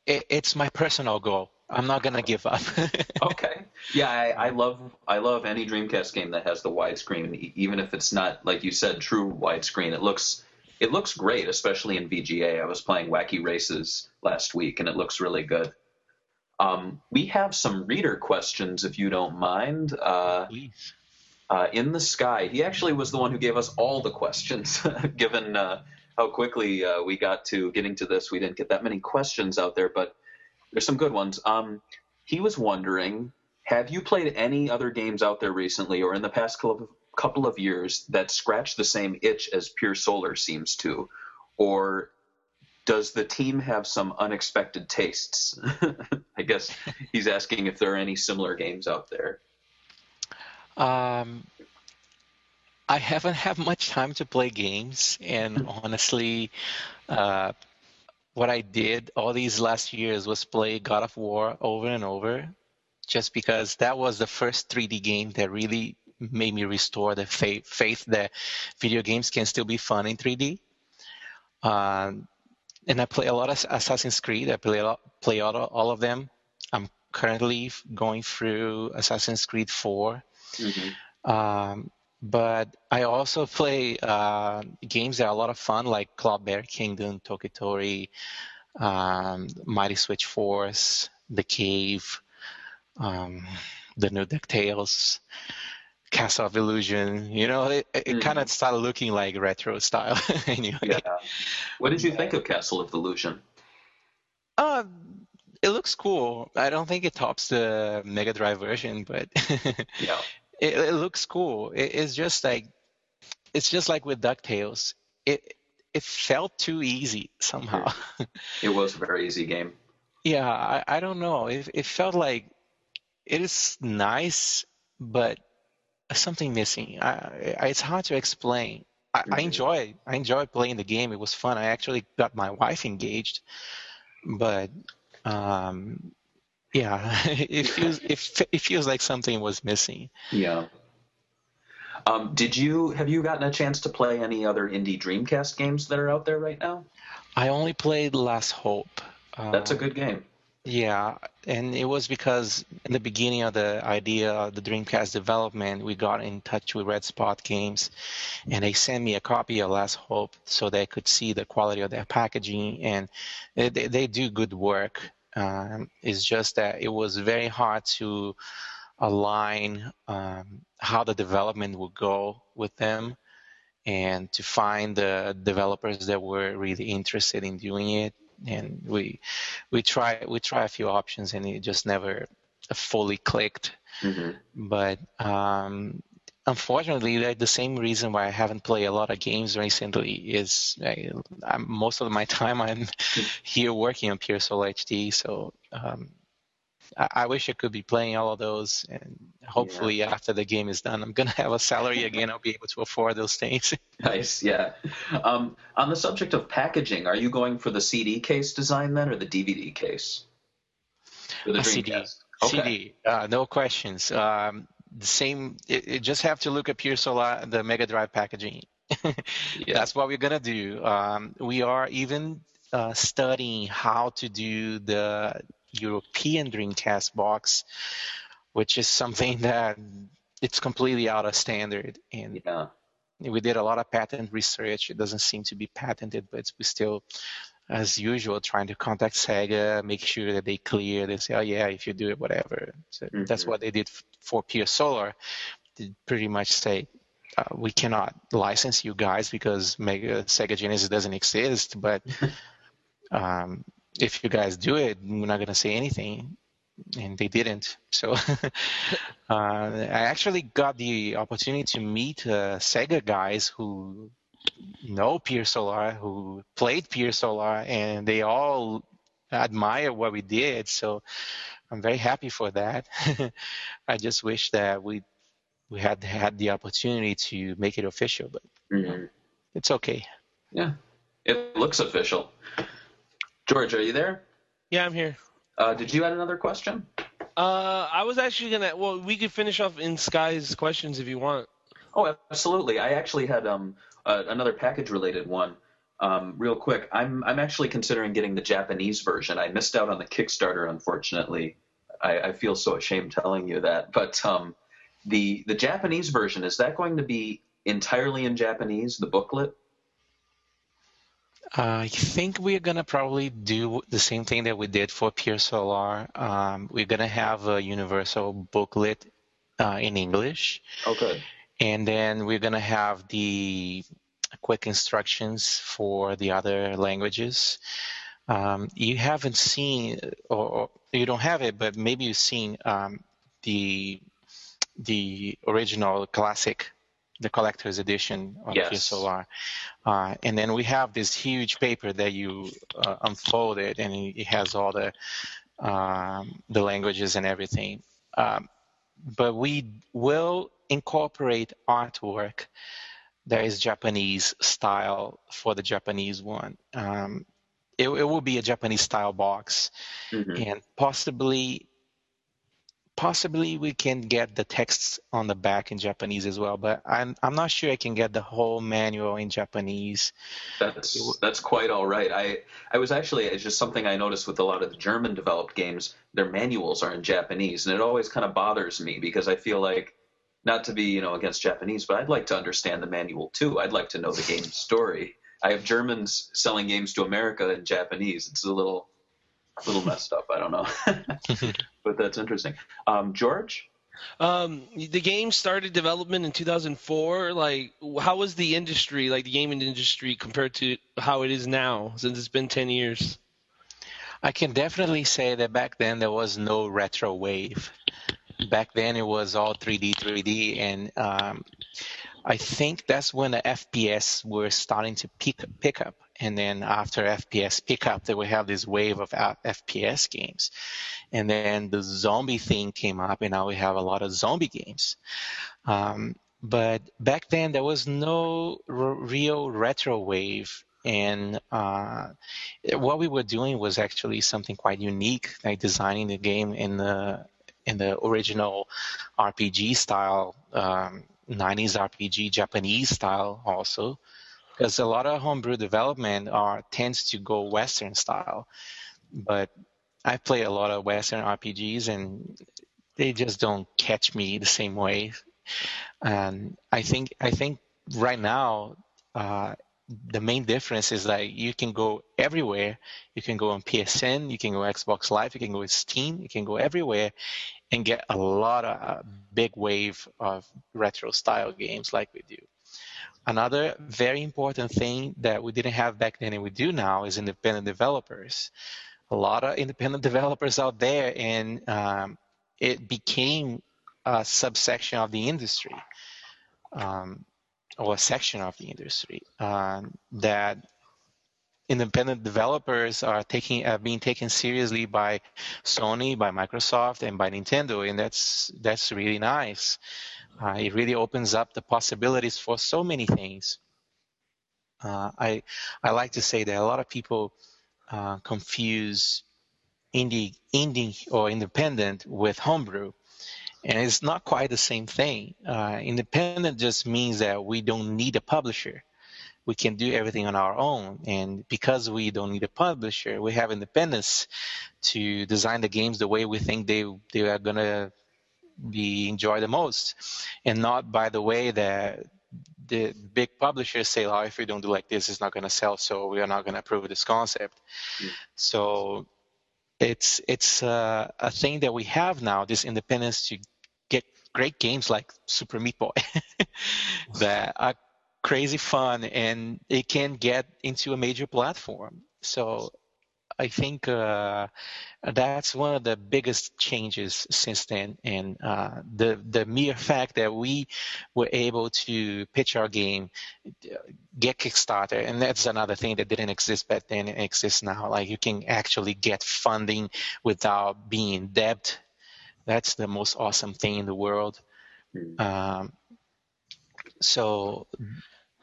it, it's my personal goal. I'm not gonna give up. Okay. Yeah, I, I love I love any Dreamcast game that has the widescreen, even if it's not like you said true widescreen. It looks it looks great, especially in VGA. I was playing Wacky Races last week, and it looks really good. Um, we have some reader questions, if you don't mind. Uh, Please. uh, in the sky. He actually was the one who gave us all the questions, given uh, how quickly uh, we got to getting to this. We didn't get that many questions out there, but there's some good ones. Um, he was wondering, have you played any other games out there recently or in the past couple of, years that scratch the same itch as Pier Solar seems to, or does the team have some unexpected tastes? I guess he's asking if there are any similar games out there. Um, I haven't had much time to play games, and honestly, uh, what I did all these last years was play God of War over and over, just because that was the first 3D game that really made me restore the faith, faith that video games can still be fun in 3D. Um, and I play a lot of Assassin's Creed. I play a lot, play all, all of them. I'm currently going through Assassin's Creed 4. Um, but I also play uh, games that are a lot of fun, like Club Bear Kingdom, Toki Tori, um, Mighty Switch Force, The Cave, um, the new DuckTales, Castle of Illusion. You know, it, it kind of started looking like retro style anyway. Yeah. What did you think of Castle of Illusion? Uh, it looks cool. I don't think it tops the Mega Drive version, but Yeah. It, it looks cool. It, it's just like it's just like with Ducktales. It it felt too easy somehow. It was a very easy game. yeah, I, I don't know. It it felt like it is nice, but something missing. I, I, it's hard to explain. I, I Mhm. enjoy I enjoy playing the game. It was fun. I actually got my wife engaged, but um, yeah, it feels it, it feels like something was missing. Yeah. Um, did you have you gotten a chance to play any other indie Dreamcast games that are out there right now? I only played Last Hope. That's a good game. Yeah, and it was because in the beginning of the idea of the Dreamcast development, we got in touch with Red Spot Games, and they sent me a copy of Last Hope so they could see the quality of their packaging, and they they do good work. Um, it's just that it was very hard to align um, how the development would go with them, and to find the developers that were really interested in doing it and we we try we try a few options, and it just never fully clicked. hmm But um, unfortunately, like, the same reason why I haven't played a lot of games recently is I, most of my time I'm here working on Pier Solar HD. So um, I, I wish I could be playing all of those, and hopefully after the game is done, I'm gonna have a salary again. I'll be able to afford those things. Nice, yeah. Um, on the subject of packaging, are you going for the CD case design then, or the DVD case? For the CD. Okay. CD, uh, no questions. Um, the same. It, it just have to look at Pier Solar, the Mega Drive packaging. That's what we're gonna do. Um, we are even uh, studying how to do the European Dreamcast box, which is something that it's completely out of standard. And Yeah. we did a lot of patent research. It doesn't seem to be patented, but we still, as usual, trying to contact Sega, make sure that they clear. They say, oh yeah, if you do it, whatever. So that's Mhm. what they did for Pier Solar. They pretty much say, uh, we cannot license you guys because Mega Sega Genesis doesn't exist. But um, if you guys do it, we're not gonna say anything. And they didn't. So uh, I actually got the opportunity to meet uh, Sega guys who know Pier Solar, who played Pier Solar, and they all admire what we did. So I'm very happy for that. I just wish that we we had had the opportunity to make it official, but Mhm. it's okay. Yeah. It looks official. George, are you there? Yeah, I'm here. Uh, did you add another question? Uh, I was actually gonna. Well, we could finish off in Sky's questions if you want. Oh, absolutely. I actually had um uh, another package related one. Um, real quick, I'm I'm actually considering getting the Japanese version. I missed out on the Kickstarter, unfortunately. I, I feel so ashamed telling you that. But um, the the Japanese version is that going to be entirely in Japanese? The booklet? I think we're gonna probably do the same thing that we did for Pier Solar. Um, we're gonna have a universal booklet uh, in English, Oh, good. And then we're gonna have the quick instructions for the other languages. Um, you haven't seen, or, or you don't have it, but maybe you've seen um, the the original classic, the collector's edition of Yes. Uh, and then we have this huge paper that you uh, unfolded, and it it has all the um, the languages and everything. Um, but we will incorporate artwork that is Japanese style for the Japanese one. Um, it, it will be a Japanese style box, Mhm. and possibly possibly we can get the texts on the back in Japanese as well. But I'm I'm not sure I can get the whole manual in Japanese. That's that's quite all right. I I was actually it's just something I noticed with a lot of the German developed games. Their manuals are in Japanese, and it always kind of bothers me because I feel like not to be you know against Japanese, but I'd like to understand the manual too. I'd like to know the game story. I have Germans selling games to America in Japanese. It's a little little messed up. I don't know, but that's interesting. Um, George. Um, the game started development in 2004. Like, how was the industry, like the gaming industry, compared to how it is now? Since it's been 10 years. I can definitely say that back then there was no retro wave. Back then it was all 3D, 3D, and um, I think that's when the FPS were starting to pick pick up. And then after FPS pick up, then we have this wave of FPS games. And then the zombie thing came up, and now we have a lot of zombie games. Um, but back then there was no r- real retro wave, and uh, what we were doing was actually something quite unique, like designing the game in the in the original RPG style, um, 90s RPG Japanese style also, because a lot of homebrew development are tends to go Western style, but I play a lot of Western RPGs and they just don't catch me the same way. And I think I think right now uh, the main difference is that you can go everywhere. You can go on PSN, you can go Xbox Live, you can go Steam, you can go everywhere and get a lot of uh, big wave of retro style games like we do. another very important thing that we didn't have back then and we do now is independent developers. A lot of independent developers out there, and um, it became a subsection of the industry um, or a section of the industry um, that independent developers are taking uh, being taken seriously by Sony, by Microsoft, and by Nintendo, and that's that's really nice. Uh, it really opens up the possibilities for so many things. Uh, I I like to say that a lot of people uh, confuse indie indie or independent with homebrew, and it's not quite the same thing. Uh, independent just means that we don't need a publisher we can do everything on our own. And because we don't need a publisher, we have independence to design the games the way we think they they are gonna be enjoyed the most, and not by the way that the big publishers say, "Oh, if we don't do like this, it's not gonna sell, so we are not gonna approve this concept." Mm. So it's it's uh, a thing that we have now, this independence to get great games like Super Meat Boy that are crazy fun and it can get into a major platform. So I think uh, that's one of the biggest changes since then, and uh, the the mere fact that we were able to pitch our game, get Kickstarter, and that's another thing that didn't exist back then and exists now. Like you can actually get funding without being in debt. That's the most awesome thing in the world. Hmm. Um, so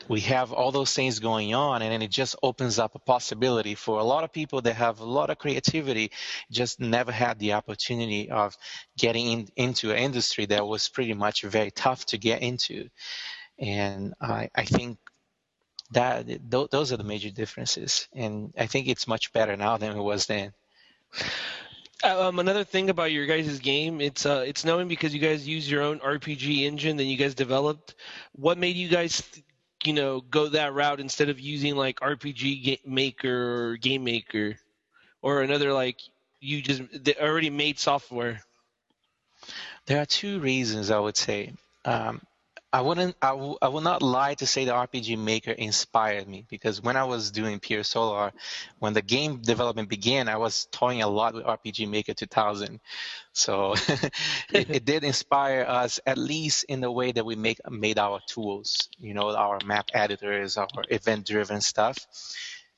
we have all those things going on and it just opens up a possibility for a lot of people that have a lot of creativity just never had the opportunity of getting in, into an industry that was pretty much very tough to get into. And i, I think that th- those are the major differences. And i think it's much better now than it was then. Um, another thing about your guys' game, it's uh, it's known because you guys use your own RPG engine that you guys developed. What made you guys you know go that route instead of using like RPG Maker or Game Maker or another like you just they already made software? There are two reasons I would say. Um, I wouldn't. I, w- I will not lie to say the RPG Maker inspired me because when I was doing Pier Solar, when the game development began, I was toying a lot with RPG Maker 2000. So it, it, did inspire us, at least in the way that we make made our tools. You know, our map editors, our event-driven stuff.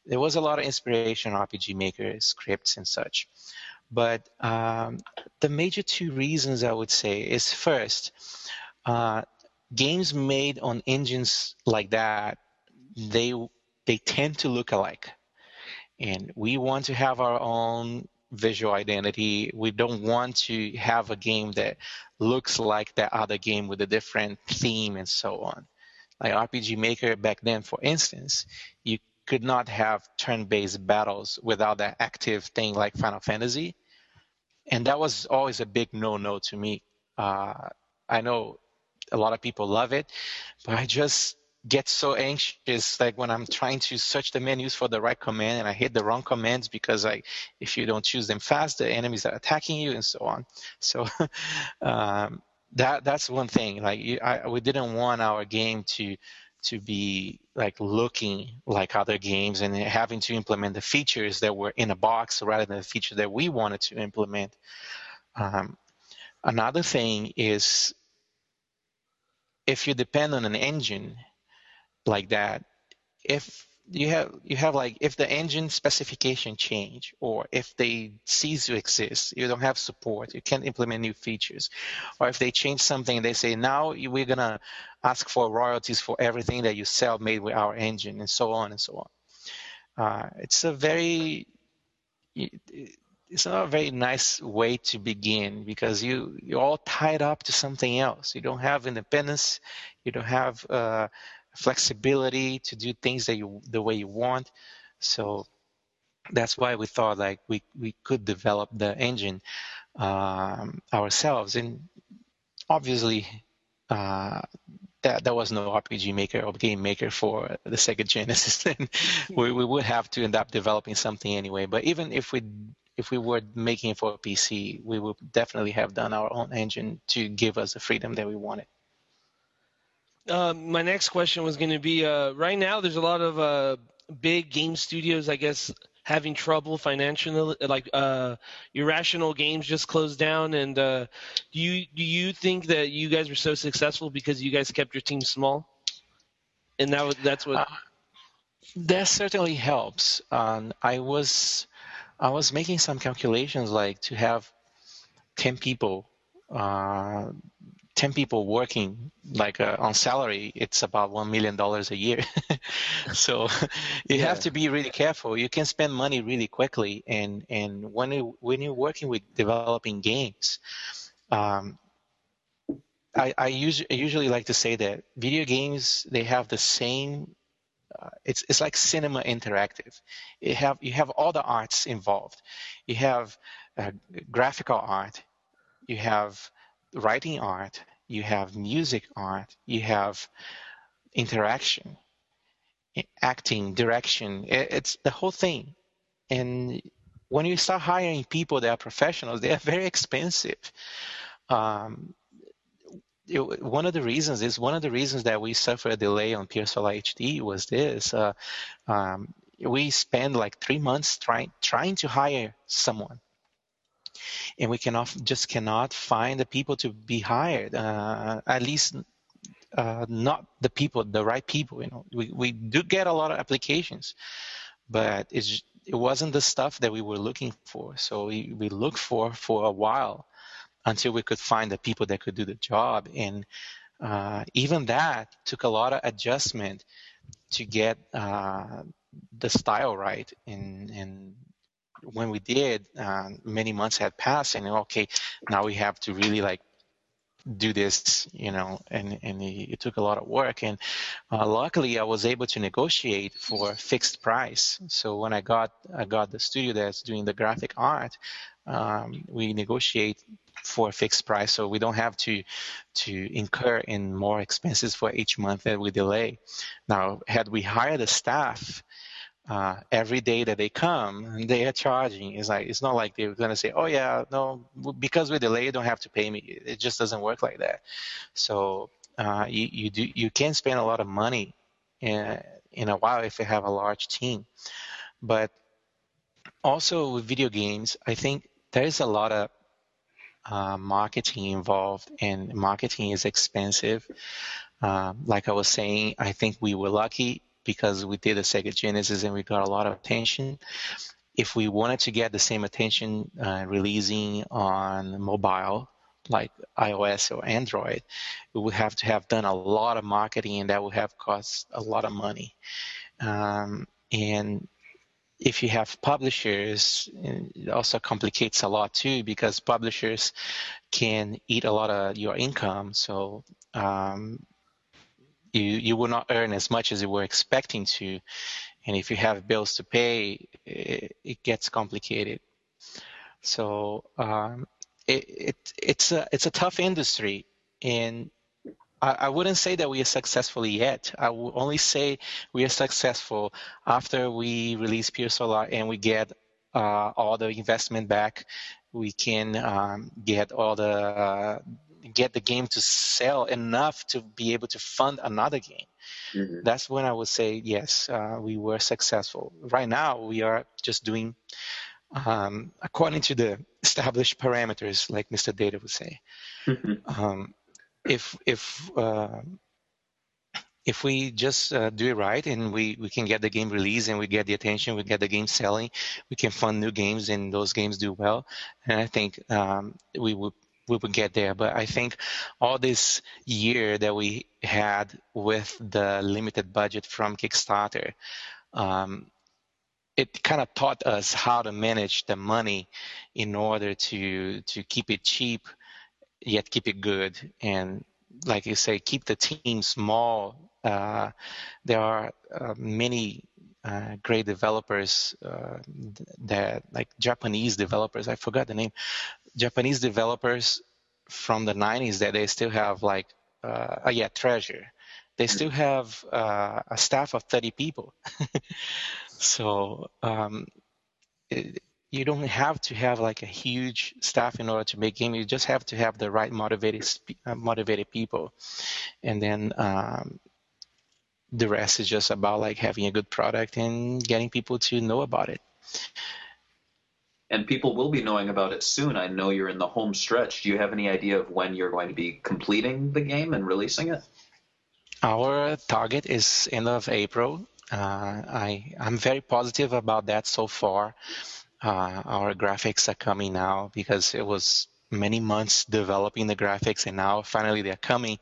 There was a lot of inspiration on RPG Maker scripts and such. But um, the major two reasons I would say is first. Uh, games made on engines like that, they they tend to look alike, and we want to have our own visual identity. We don't want to have a game that looks like that other game with a different theme and so on. Like RPG Maker back then, for instance, you could not have turn-based battles without that active thing like Final Fantasy, and that was always a big no-no to me. Uh, I know a lot of people love it, but I just get so anxious like when I'm trying to search the menus for the right command and I hit the wrong commands because I if you don't choose them fast the enemies are attacking you and so on. So um, that that's one thing. Like I, we didn't want our game to to be like looking like other games and having to implement the features that were in a box rather than the feature that we wanted to implement. Um, another thing is if you depend on an engine like that, if you have you have like if the engine specification change or if they cease to exist you don't have support you can't implement new features. Or if they change something they say now we're going to ask for royalties for everything that you sell made with our engine and so on and so on. Uh, it's a very it's not a very nice way to begin because you you're all tied up to something else. You don't have independence. You don't have uh, flexibility to do things that you the way you want. So that's why we thought like we we could develop the engine um, ourselves, and obviously. Uh, that there was no RPG maker or game maker for the Sega Genesis, then we, we would have to end up developing something anyway. But even if we if we were making for a PC, we would definitely have done our own engine to give us the freedom that we wanted. uh, my next question was going to be uh, right now there's a lot of uh, big game studios, I guess, having trouble financially. Like uh, Irrational Games just closed down, and uh, do you do you think that you guys were so successful because you guys kept your team small? And that was, that's what. Uh, that certainly helps. Um, I was I was making some calculations, like to have ten people, uh, ten people working like uh, on salary, it's about one million dollars a year. so you Yeah. have to be really careful. You can spend money really quickly, and and when you when you're working with developing games. Um, I, I usually, I usually like to say that video games they have the same uh, it's it's like cinema interactive. You have you have all the arts involved. You have uh, graphical art, you have writing art, you have music art, you have interaction, acting, direction. It's the whole thing. And when you start hiring people that are professionals, they are very expensive. Um, it, one of the reasons is one of the reasons that we suffered a delay on Pier Solar HD was this. Uh, um, we spend like three months trying trying to hire someone, and we cannot just cannot find the people to be hired. Uh, at least uh, not the people, the right people. You know, we we do get a lot of applications, but it's it wasn't the stuff that we were looking for. So we we looked for for a while until we could find the people that could do the job. And uh, even that took a lot of adjustment to get uh, the style right. And, and when we did, uh, many months had passed, and okay, now we have to really like do this, you know, and, and it, took a lot of work. And uh, luckily, I was able to negotiate for a fixed price. So when I got I got the studio that's doing the graphic art, um, we negotiate for a fixed price, so we don't have to to incur in more expenses for each month that we delay. Now, had we hired the staff. Uh, every day that they come, they are charging. It's like it's not like they're gonna say, "Oh yeah, no, because we delay, you don't have to pay me." It just doesn't work like that. So uh, you you do you can spend a lot of money in, in a while if you have a large team, but also with video games, I think there is a lot of uh, marketing involved, and marketing is expensive. Um, like I was saying, I think we were lucky because we did a Sega Genesis and we got a lot of attention. If we wanted to get the same attention uh, releasing on mobile, like iOS or Android, we would have to have done a lot of marketing and that would have cost a lot of money. Um, and if you have publishers, it also complicates a lot too because publishers can eat a lot of your income. So um, you you will not earn as much as you were expecting to, and if you have bills to pay, it, it gets complicated. So um, it, it it's a it's a tough industry, and I, I wouldn't say that we are successful yet. I will only say we are successful after we release Pier Solar and we get uh, all the investment back. We can um, get all the uh, get the game to sell enough to be able to fund another game. Mhm. That's when I would say yes, uh, we were successful. Right now, we are just doing um, according to the established parameters, like Mr. Data would say Mhm. um, if if uh, if we just uh, do it right and we, we can get the game released and we get the attention, we get the game selling, we can fund new games and those games do well, and I think um, we would we would get there. But I think all this year that we had with the limited budget from Kickstarter, um, it kind of taught us how to manage the money in order to to keep it cheap yet keep it good. And like you say keep the team small. Uh, there are uh, many uh, great developers uh, that like japanese developers i forgot the name. Japanese developers from the 90s that they still have like uh, oh yeah treasure. They still have uh, a staff of 30 people. So um, it, you don't have to have like a huge staff in order to make game. You just have to have the right motivated uh, motivated people, and then um, the rest is just about like having a good product and getting people to know about it. And people will be knowing about it soon. I know you're in the home stretch. Do you have any idea of when you're going to be completing the game and releasing it? Our target is end of April. Uh, I I'm very positive about that so far. Uh, our graphics are coming now because it was many months developing the graphics and now finally they're coming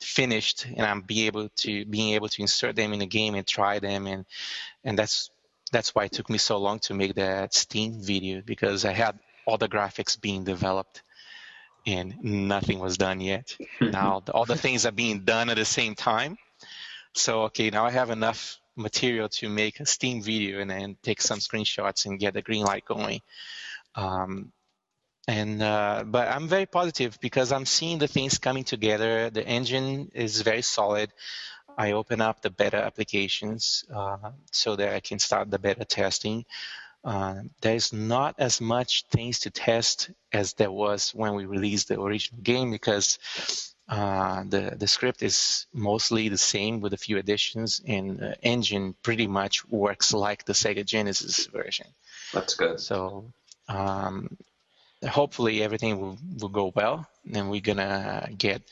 finished and I'm be able to being able to insert them in the game and try them and and that's that's why it took me so long to make that Steam video because I had all the graphics being developed and nothing was done yet. now all the things are being done at the same time. So okay, now I have enough material to make a Steam video and then take some screenshots and get the green light going. Um, and uh, but I'm very positive because I'm seeing the things coming together. The engine is very solid. I open up the beta applications uh, so that I can start the beta testing. Uh, there's not as much things to test as there was when we released the original game because uh, the the script is mostly the same with a few additions, and the engine pretty much works like the Sega Genesis version. That's good. So um, hopefully everything will, will go well, and we're gonna get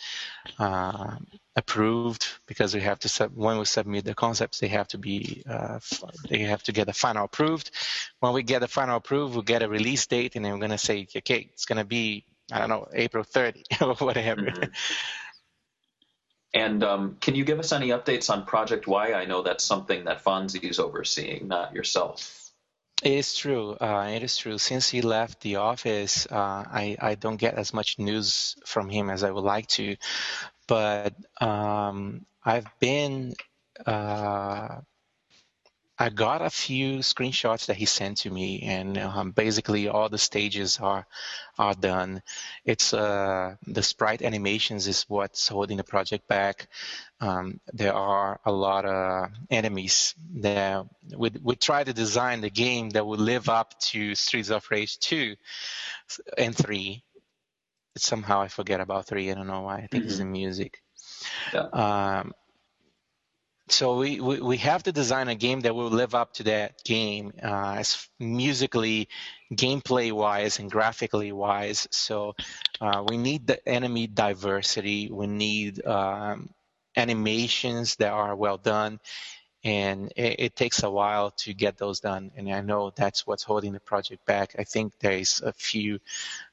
uh, approved because we have to sub- when we submit the concepts, they have to be uh, f- they have to get the final approved. When we get the final approved, we'll get a release date, and then we're gonna say, okay, it's gonna be I don't know April 30 or whatever. Mhm. And um, can you give us any updates on Project Y? I know that's something that Fonzie is overseeing, not yourself. It is true. Uh, it is true. Since he left the office, uh, I, I don't get as much news from him as I would like to. But um, I've been, uh, I got a few screenshots that he sent to me, and um, basically all the stages are are done. It's uh, the sprite animations is what's holding the project back. Um, there are a lot of enemies that we, we try to design the game that would live up to Streets of Rage 2 and 3. Somehow I forget about 3. I don't know why. I think it's the music. Yeah. Um, so we, we, we have to design a game that will live up to that game uh, musically, gameplay wise, and graphically wise. So uh, we need the enemy diversity. We need um, animations that are well done. And it, it takes a while to get those done. And I know that's what's holding the project back. I think there is a few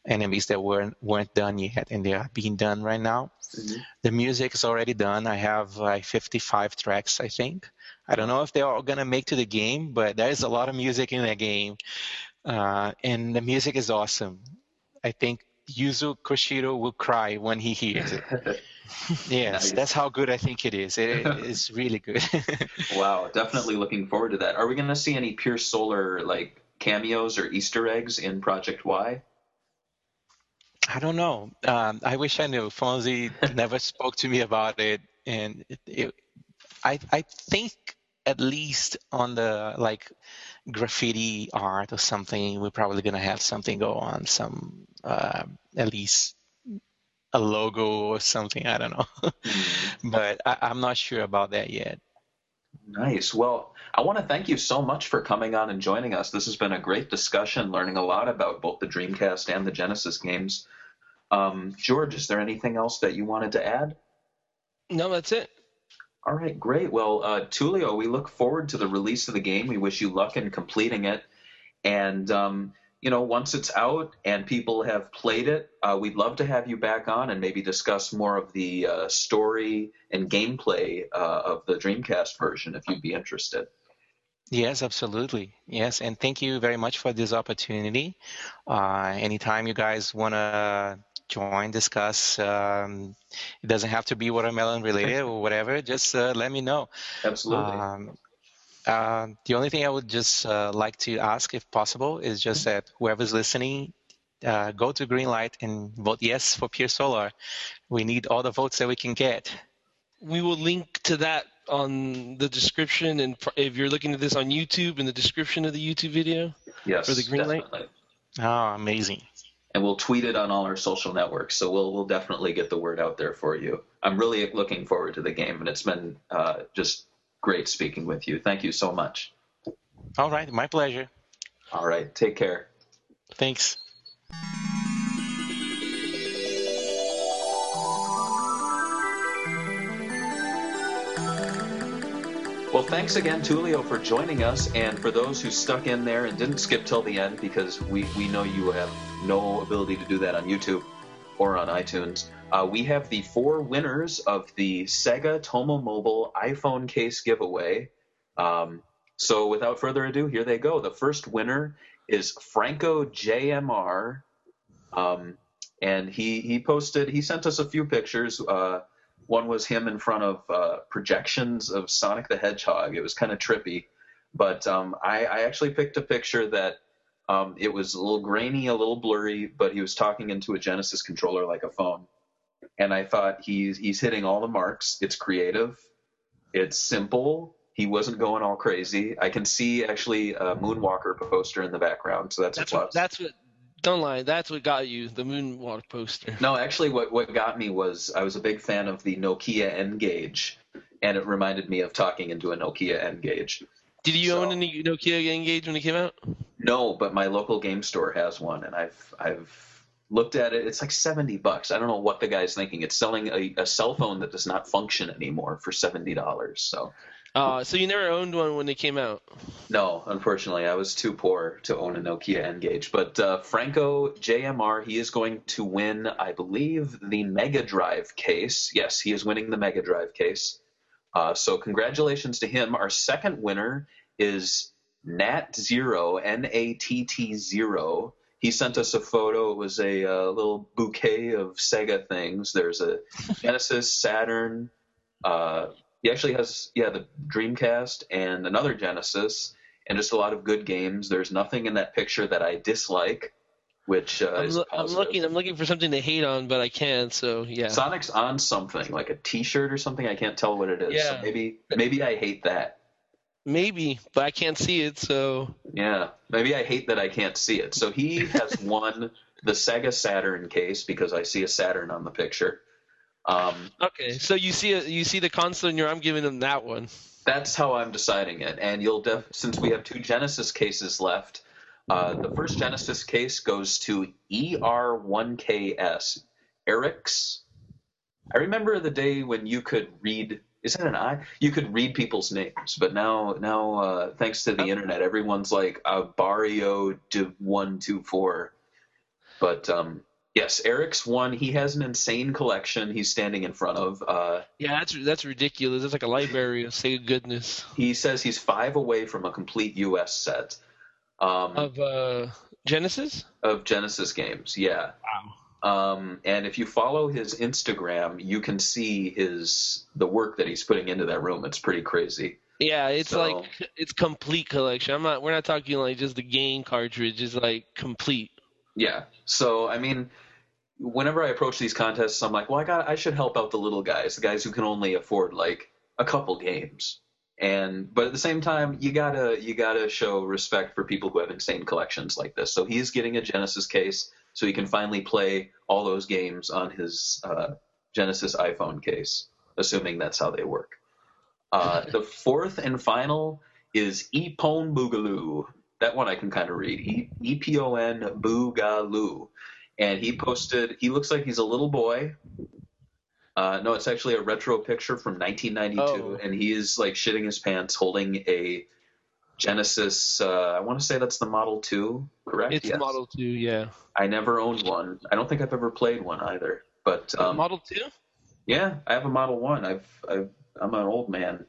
enemies that weren't weren't done yet, and they are being done right now. Mhm. The music is already done. I have like 55 tracks, I think. I don't know if they're all gonna make to the game, but there is a lot of music in that game, uh, and the music is awesome. I think Yuzo Koshiro will cry when he hears it. Yes, Nice. that's how good I think it is. It is really good. Wow, definitely looking forward to that. Are we going to see any Pier Solar like cameos or Easter eggs in Project Y? I don't know. Um, I wish I knew. Fonzie never spoke to me about it, and it, it, I I think at least on the like graffiti art or something, we're probably gonna have something go on. Some uh, at least a logo or something. I don't know, but I, I'm not sure about that yet. Nice. Well, I want to thank you so much for coming on and joining us. This has been a great discussion, learning a lot about both the Dreamcast and the Genesis games. Um, George, is there anything else that you wanted to add? No, that's it. All right, great. Well, uh, Tulio, we look forward to the release of the game. We wish you luck in completing it. And, um, you know, once it's out and people have played it, uh, we'd love to have you back on and maybe discuss more of the uh, story and gameplay uh, of the Dreamcast version if you'd be interested. Yes, absolutely. Yes, and thank you very much for this opportunity. Uh, anytime you guys want to join, discuss, um, it doesn't have to be watermelon related or whatever. Just uh, let me know. Absolutely. Um, uh, the only thing I would just uh, like to ask, if possible, is just that whoever's listening, uh, go to Greenlight and vote yes for Pier Solar. We need all the votes that we can get. We will link to that on the description, and if you're looking at this on YouTube, in the description of the YouTube video. Yes, For the green light? definitely. Oh, amazing. And we'll tweet it on all our social networks, so we'll we'll definitely get the word out there for you. I'm really looking forward to the game, and it's been uh, just great speaking with you. Thank you so much. All right, my pleasure. All right, take care. Thanks. Well, thanks again, Tulio, for joining us, and for those who stuck in there and didn't skip till the end, because we, we know you have no ability to do that on YouTube or on iTunes. Uh, we have the four winners of the Sega Tomo Mobile iPhone case giveaway. Um, so, without further ado, here they go. The first winner is Franco JMR, um, and he he posted he sent us a few pictures. Uh, one was him in front of uh, projections of Sonic the Hedgehog. It was kind of trippy, but um, I, I actually picked a picture that um, it was a little grainy, a little blurry, but he was talking into a Genesis controller like a phone. And I thought he's he's hitting all the marks. It's creative, it's simple. He wasn't going all crazy. I can see actually a Moonwalker poster in the background, so that's, That's a plus. what. That's what. Don't lie. That's what got you the Moonwalker poster. No, actually, what what got me was I was a big fan of the Nokia N-Gage, and it reminded me of talking into a Nokia N-Gage. Did you So- own any Nokia N-Gage when it came out? No, but my local game store has one, and I've I've looked at it. It's like seventy bucks. I don't know what the guy's thinking. It's selling a, a cell phone that does not function anymore for seventy dollars. So Uh, so you never owned one when they came out. no, unfortunately, I was too poor to own a Nokia N-Gage. But uh, Franco JMR, he is going to win, I believe, the Mega Drive case. Yes, he is winning the Mega Drive case. Uh, so congratulations to him. Our second winner is Nat Zero, N A T T Zero. He sent us a photo. It was a uh, little bouquet of Sega things. There's a Genesis, Saturn. Uh, he actually has, yeah, the Dreamcast and another Genesis, and just a lot of good games. There's nothing in that picture that I dislike, which uh, I'm, is loo- I'm looking. I'm looking for something to hate on, but I can't. So yeah. Sonic's on something like a T-shirt or something. I can't tell what it is. So Yeah. maybe maybe I hate that. Maybe, but I can't see it. So Yeah, maybe I hate that I can't see it. So he has won the Sega Saturn case because I see a Saturn on the picture. Um, okay. So you see a, you see the console in your. I'm giving him that one. that's how I'm deciding it. And you'll def- since we have two Genesis cases left, uh, the first Genesis case goes to ER1KS. Eric's. I remember the day when you could read. Is that an I? You could read people's names, but now, now, uh, thanks to the internet, everyone's like uh, Barrio de one two four. But um, yes, Eric's one. He has an insane collection. He's standing in front of. Uh, Yeah, that's that's ridiculous. That's like a library of Sega goodness he says he's five away from a complete U.S. set. Um, of uh, Genesis. of Genesis games. Yeah. Wow. Um, and if you follow his Instagram, you can see his the work that he's putting into that room. It's pretty crazy. Yeah, it's So- like it's complete collection. I'm not. We're not talking like just the game cartridge. It's like complete. Yeah. So I mean, whenever I approach these contests, I'm like, well, I got I should help out the little guys, the guys who can only afford like a couple games. And but at the same time, you gotta you gotta show respect for people who have insane collections like this. So he's getting a Genesis case, so he can finally play all those games on his uh, Genesis iPhone case, assuming that's how they work. Uh, the fourth and final is Epon Boogaloo. That one I can kind of read. E E P O N Boogaloo. And he posted, he looks like he's a little boy. Uh, no, it's actually a retro picture from 1992, Oh. and he is like shitting his pants holding a Genesis. Uh, I want to say that's the Model 2, correct? It's Yes. Model Two. Yeah. I never owned one. I don't think I've ever played one either. But um, Model Two. yeah, I have a Model 1. I've, I've, I'm an old man.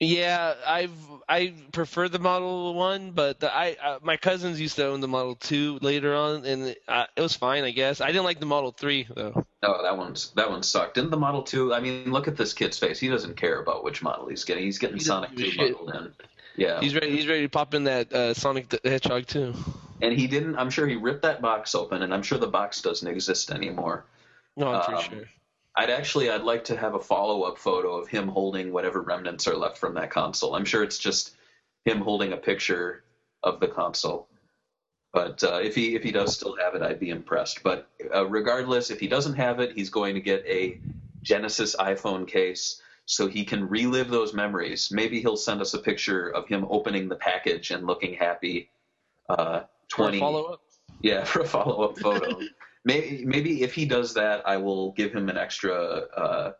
Yeah, I've I prefer the Model One, but the, I uh, my cousins used to own the Model Two later on, and it, uh, it was fine, I guess. I didn't like the Model Three though. Oh, that one's that one sucked. Didn't the Model Two? I mean, look at this kid's face. He doesn't care about which model he's getting. He's getting He Sonic Two modeled in. Yeah, He's ready. He's ready to pop in that uh, Sonic the Hedgehog 2. and he didn't. I'm sure he ripped that box open, and I'm sure the box doesn't exist anymore. No, I'm Um, pretty sure. I'd actually I'd like to have a follow up photo of him holding whatever remnants are left from that console. I'm sure it's just him holding a picture of the console. But uh, if he if he does still have it, I'd be impressed. But uh, regardless, if he doesn't have it, he's going to get a Genesis iPhone case so he can relive those memories. Maybe he'll send us a picture of him opening the package and looking happy. Uh, Twenty, follow-up. yeah, for a follow up photo. maybe maybe if he does that, I will give him an extra uh,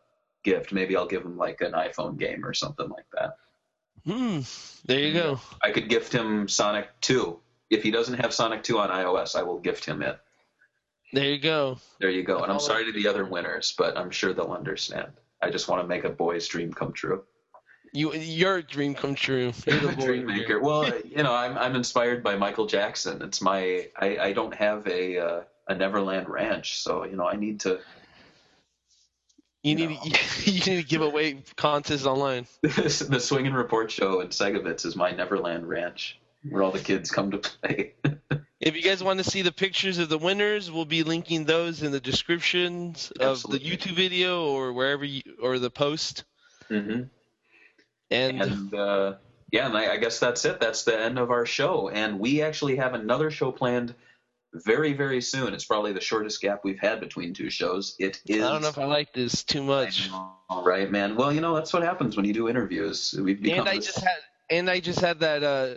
gift. Maybe I'll give him like an iPhone game or something like that. Hmm. There you go. I could gift him Sonic 2. If he doesn't have Sonic 2 on iOS, I will gift him it. There you go. There you go. And I'm sorry to the other winners, but I'm sure they'll understand. I just want to make a boy's dream come true. You your dream come true. You're the boy dream maker. Well, you know, I'm I'm inspired by Michael Jackson. It's my I, I don't have a uh, a Neverland Ranch, so you know I need to. You need to, you need to give away contests online. the Swing and Report show in Sega Bits is my Neverland Ranch, where all the kids come to play. If you guys want to see the pictures of the winners, we'll be linking those in the descriptions of Absolutely. the YouTube video or wherever you or the post. hmm And, And uh, yeah, and I, I guess that's it. That's the end of our show. And we actually have another show planned very, very soon. It's probably the shortest gap we've had between two shows. It is. I don't know if I like this too much. All right, man. Well, you know that's what happens when you do interviews. We've become And I this just had and I just had that uh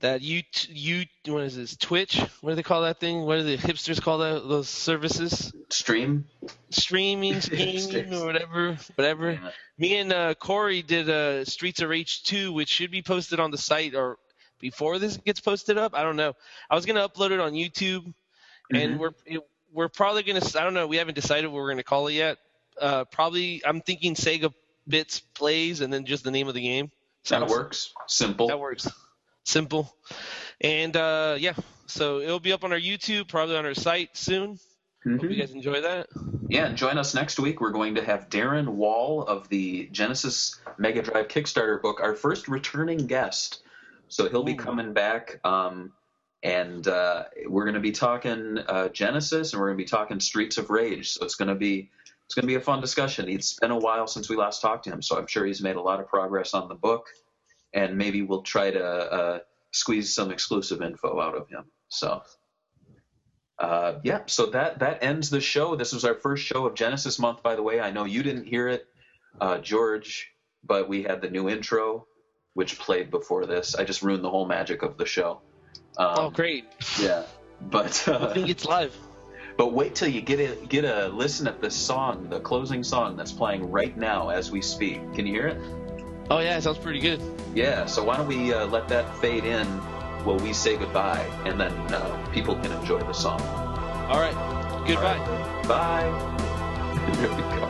that you you what is this Twitch? What do they call that thing? What do the hipsters call that those services? stream. Streaming, streaming, or whatever, whatever. Yeah. Me and uh, Corey did uh, Streets of Rage 2, which should be posted on the site or before this gets posted up. I don't know. I was gonna upload it on YouTube, and Mhm. we're it, we're probably gonna. I don't know. We haven't decided what we're gonna call it yet. Uh, probably I'm thinking Sega Bits plays, and then just the name of the game. That Sounds- works. Simple. That works. Simple. And uh, yeah, so it'll be up on our YouTube, probably on our site soon. Hope Mhm. you guys enjoy that. Yeah, and join us next week. We're going to have Darren Wall of the Genesis Mega Drive Kickstarter book, our first returning guest. So he'll be coming back, um, and uh, we're going to be talking uh, Genesis, and we're going to be talking Streets of Rage. So it's going to be it's going to be a fun discussion. It's been a while since we last talked to him, so I'm sure he's made a lot of progress on the book, and maybe we'll try to uh, squeeze some exclusive info out of him. So uh, yeah, so that that ends the show. This was our first show of Genesis month, by the way. I know you didn't hear it, uh, George, but we had the new intro, which played before this. I just ruined the whole magic of the show. Um, oh, great. Yeah, but I uh, think it's live. but wait till you get a get a listen at this song, the closing song that's playing right now as we speak. Can you hear it? Oh, yeah, sounds pretty good. Yeah. So why don't we uh, let that fade in while we say goodbye, and then uh, people can enjoy the song. All right. Goodbye. Bye. there we go.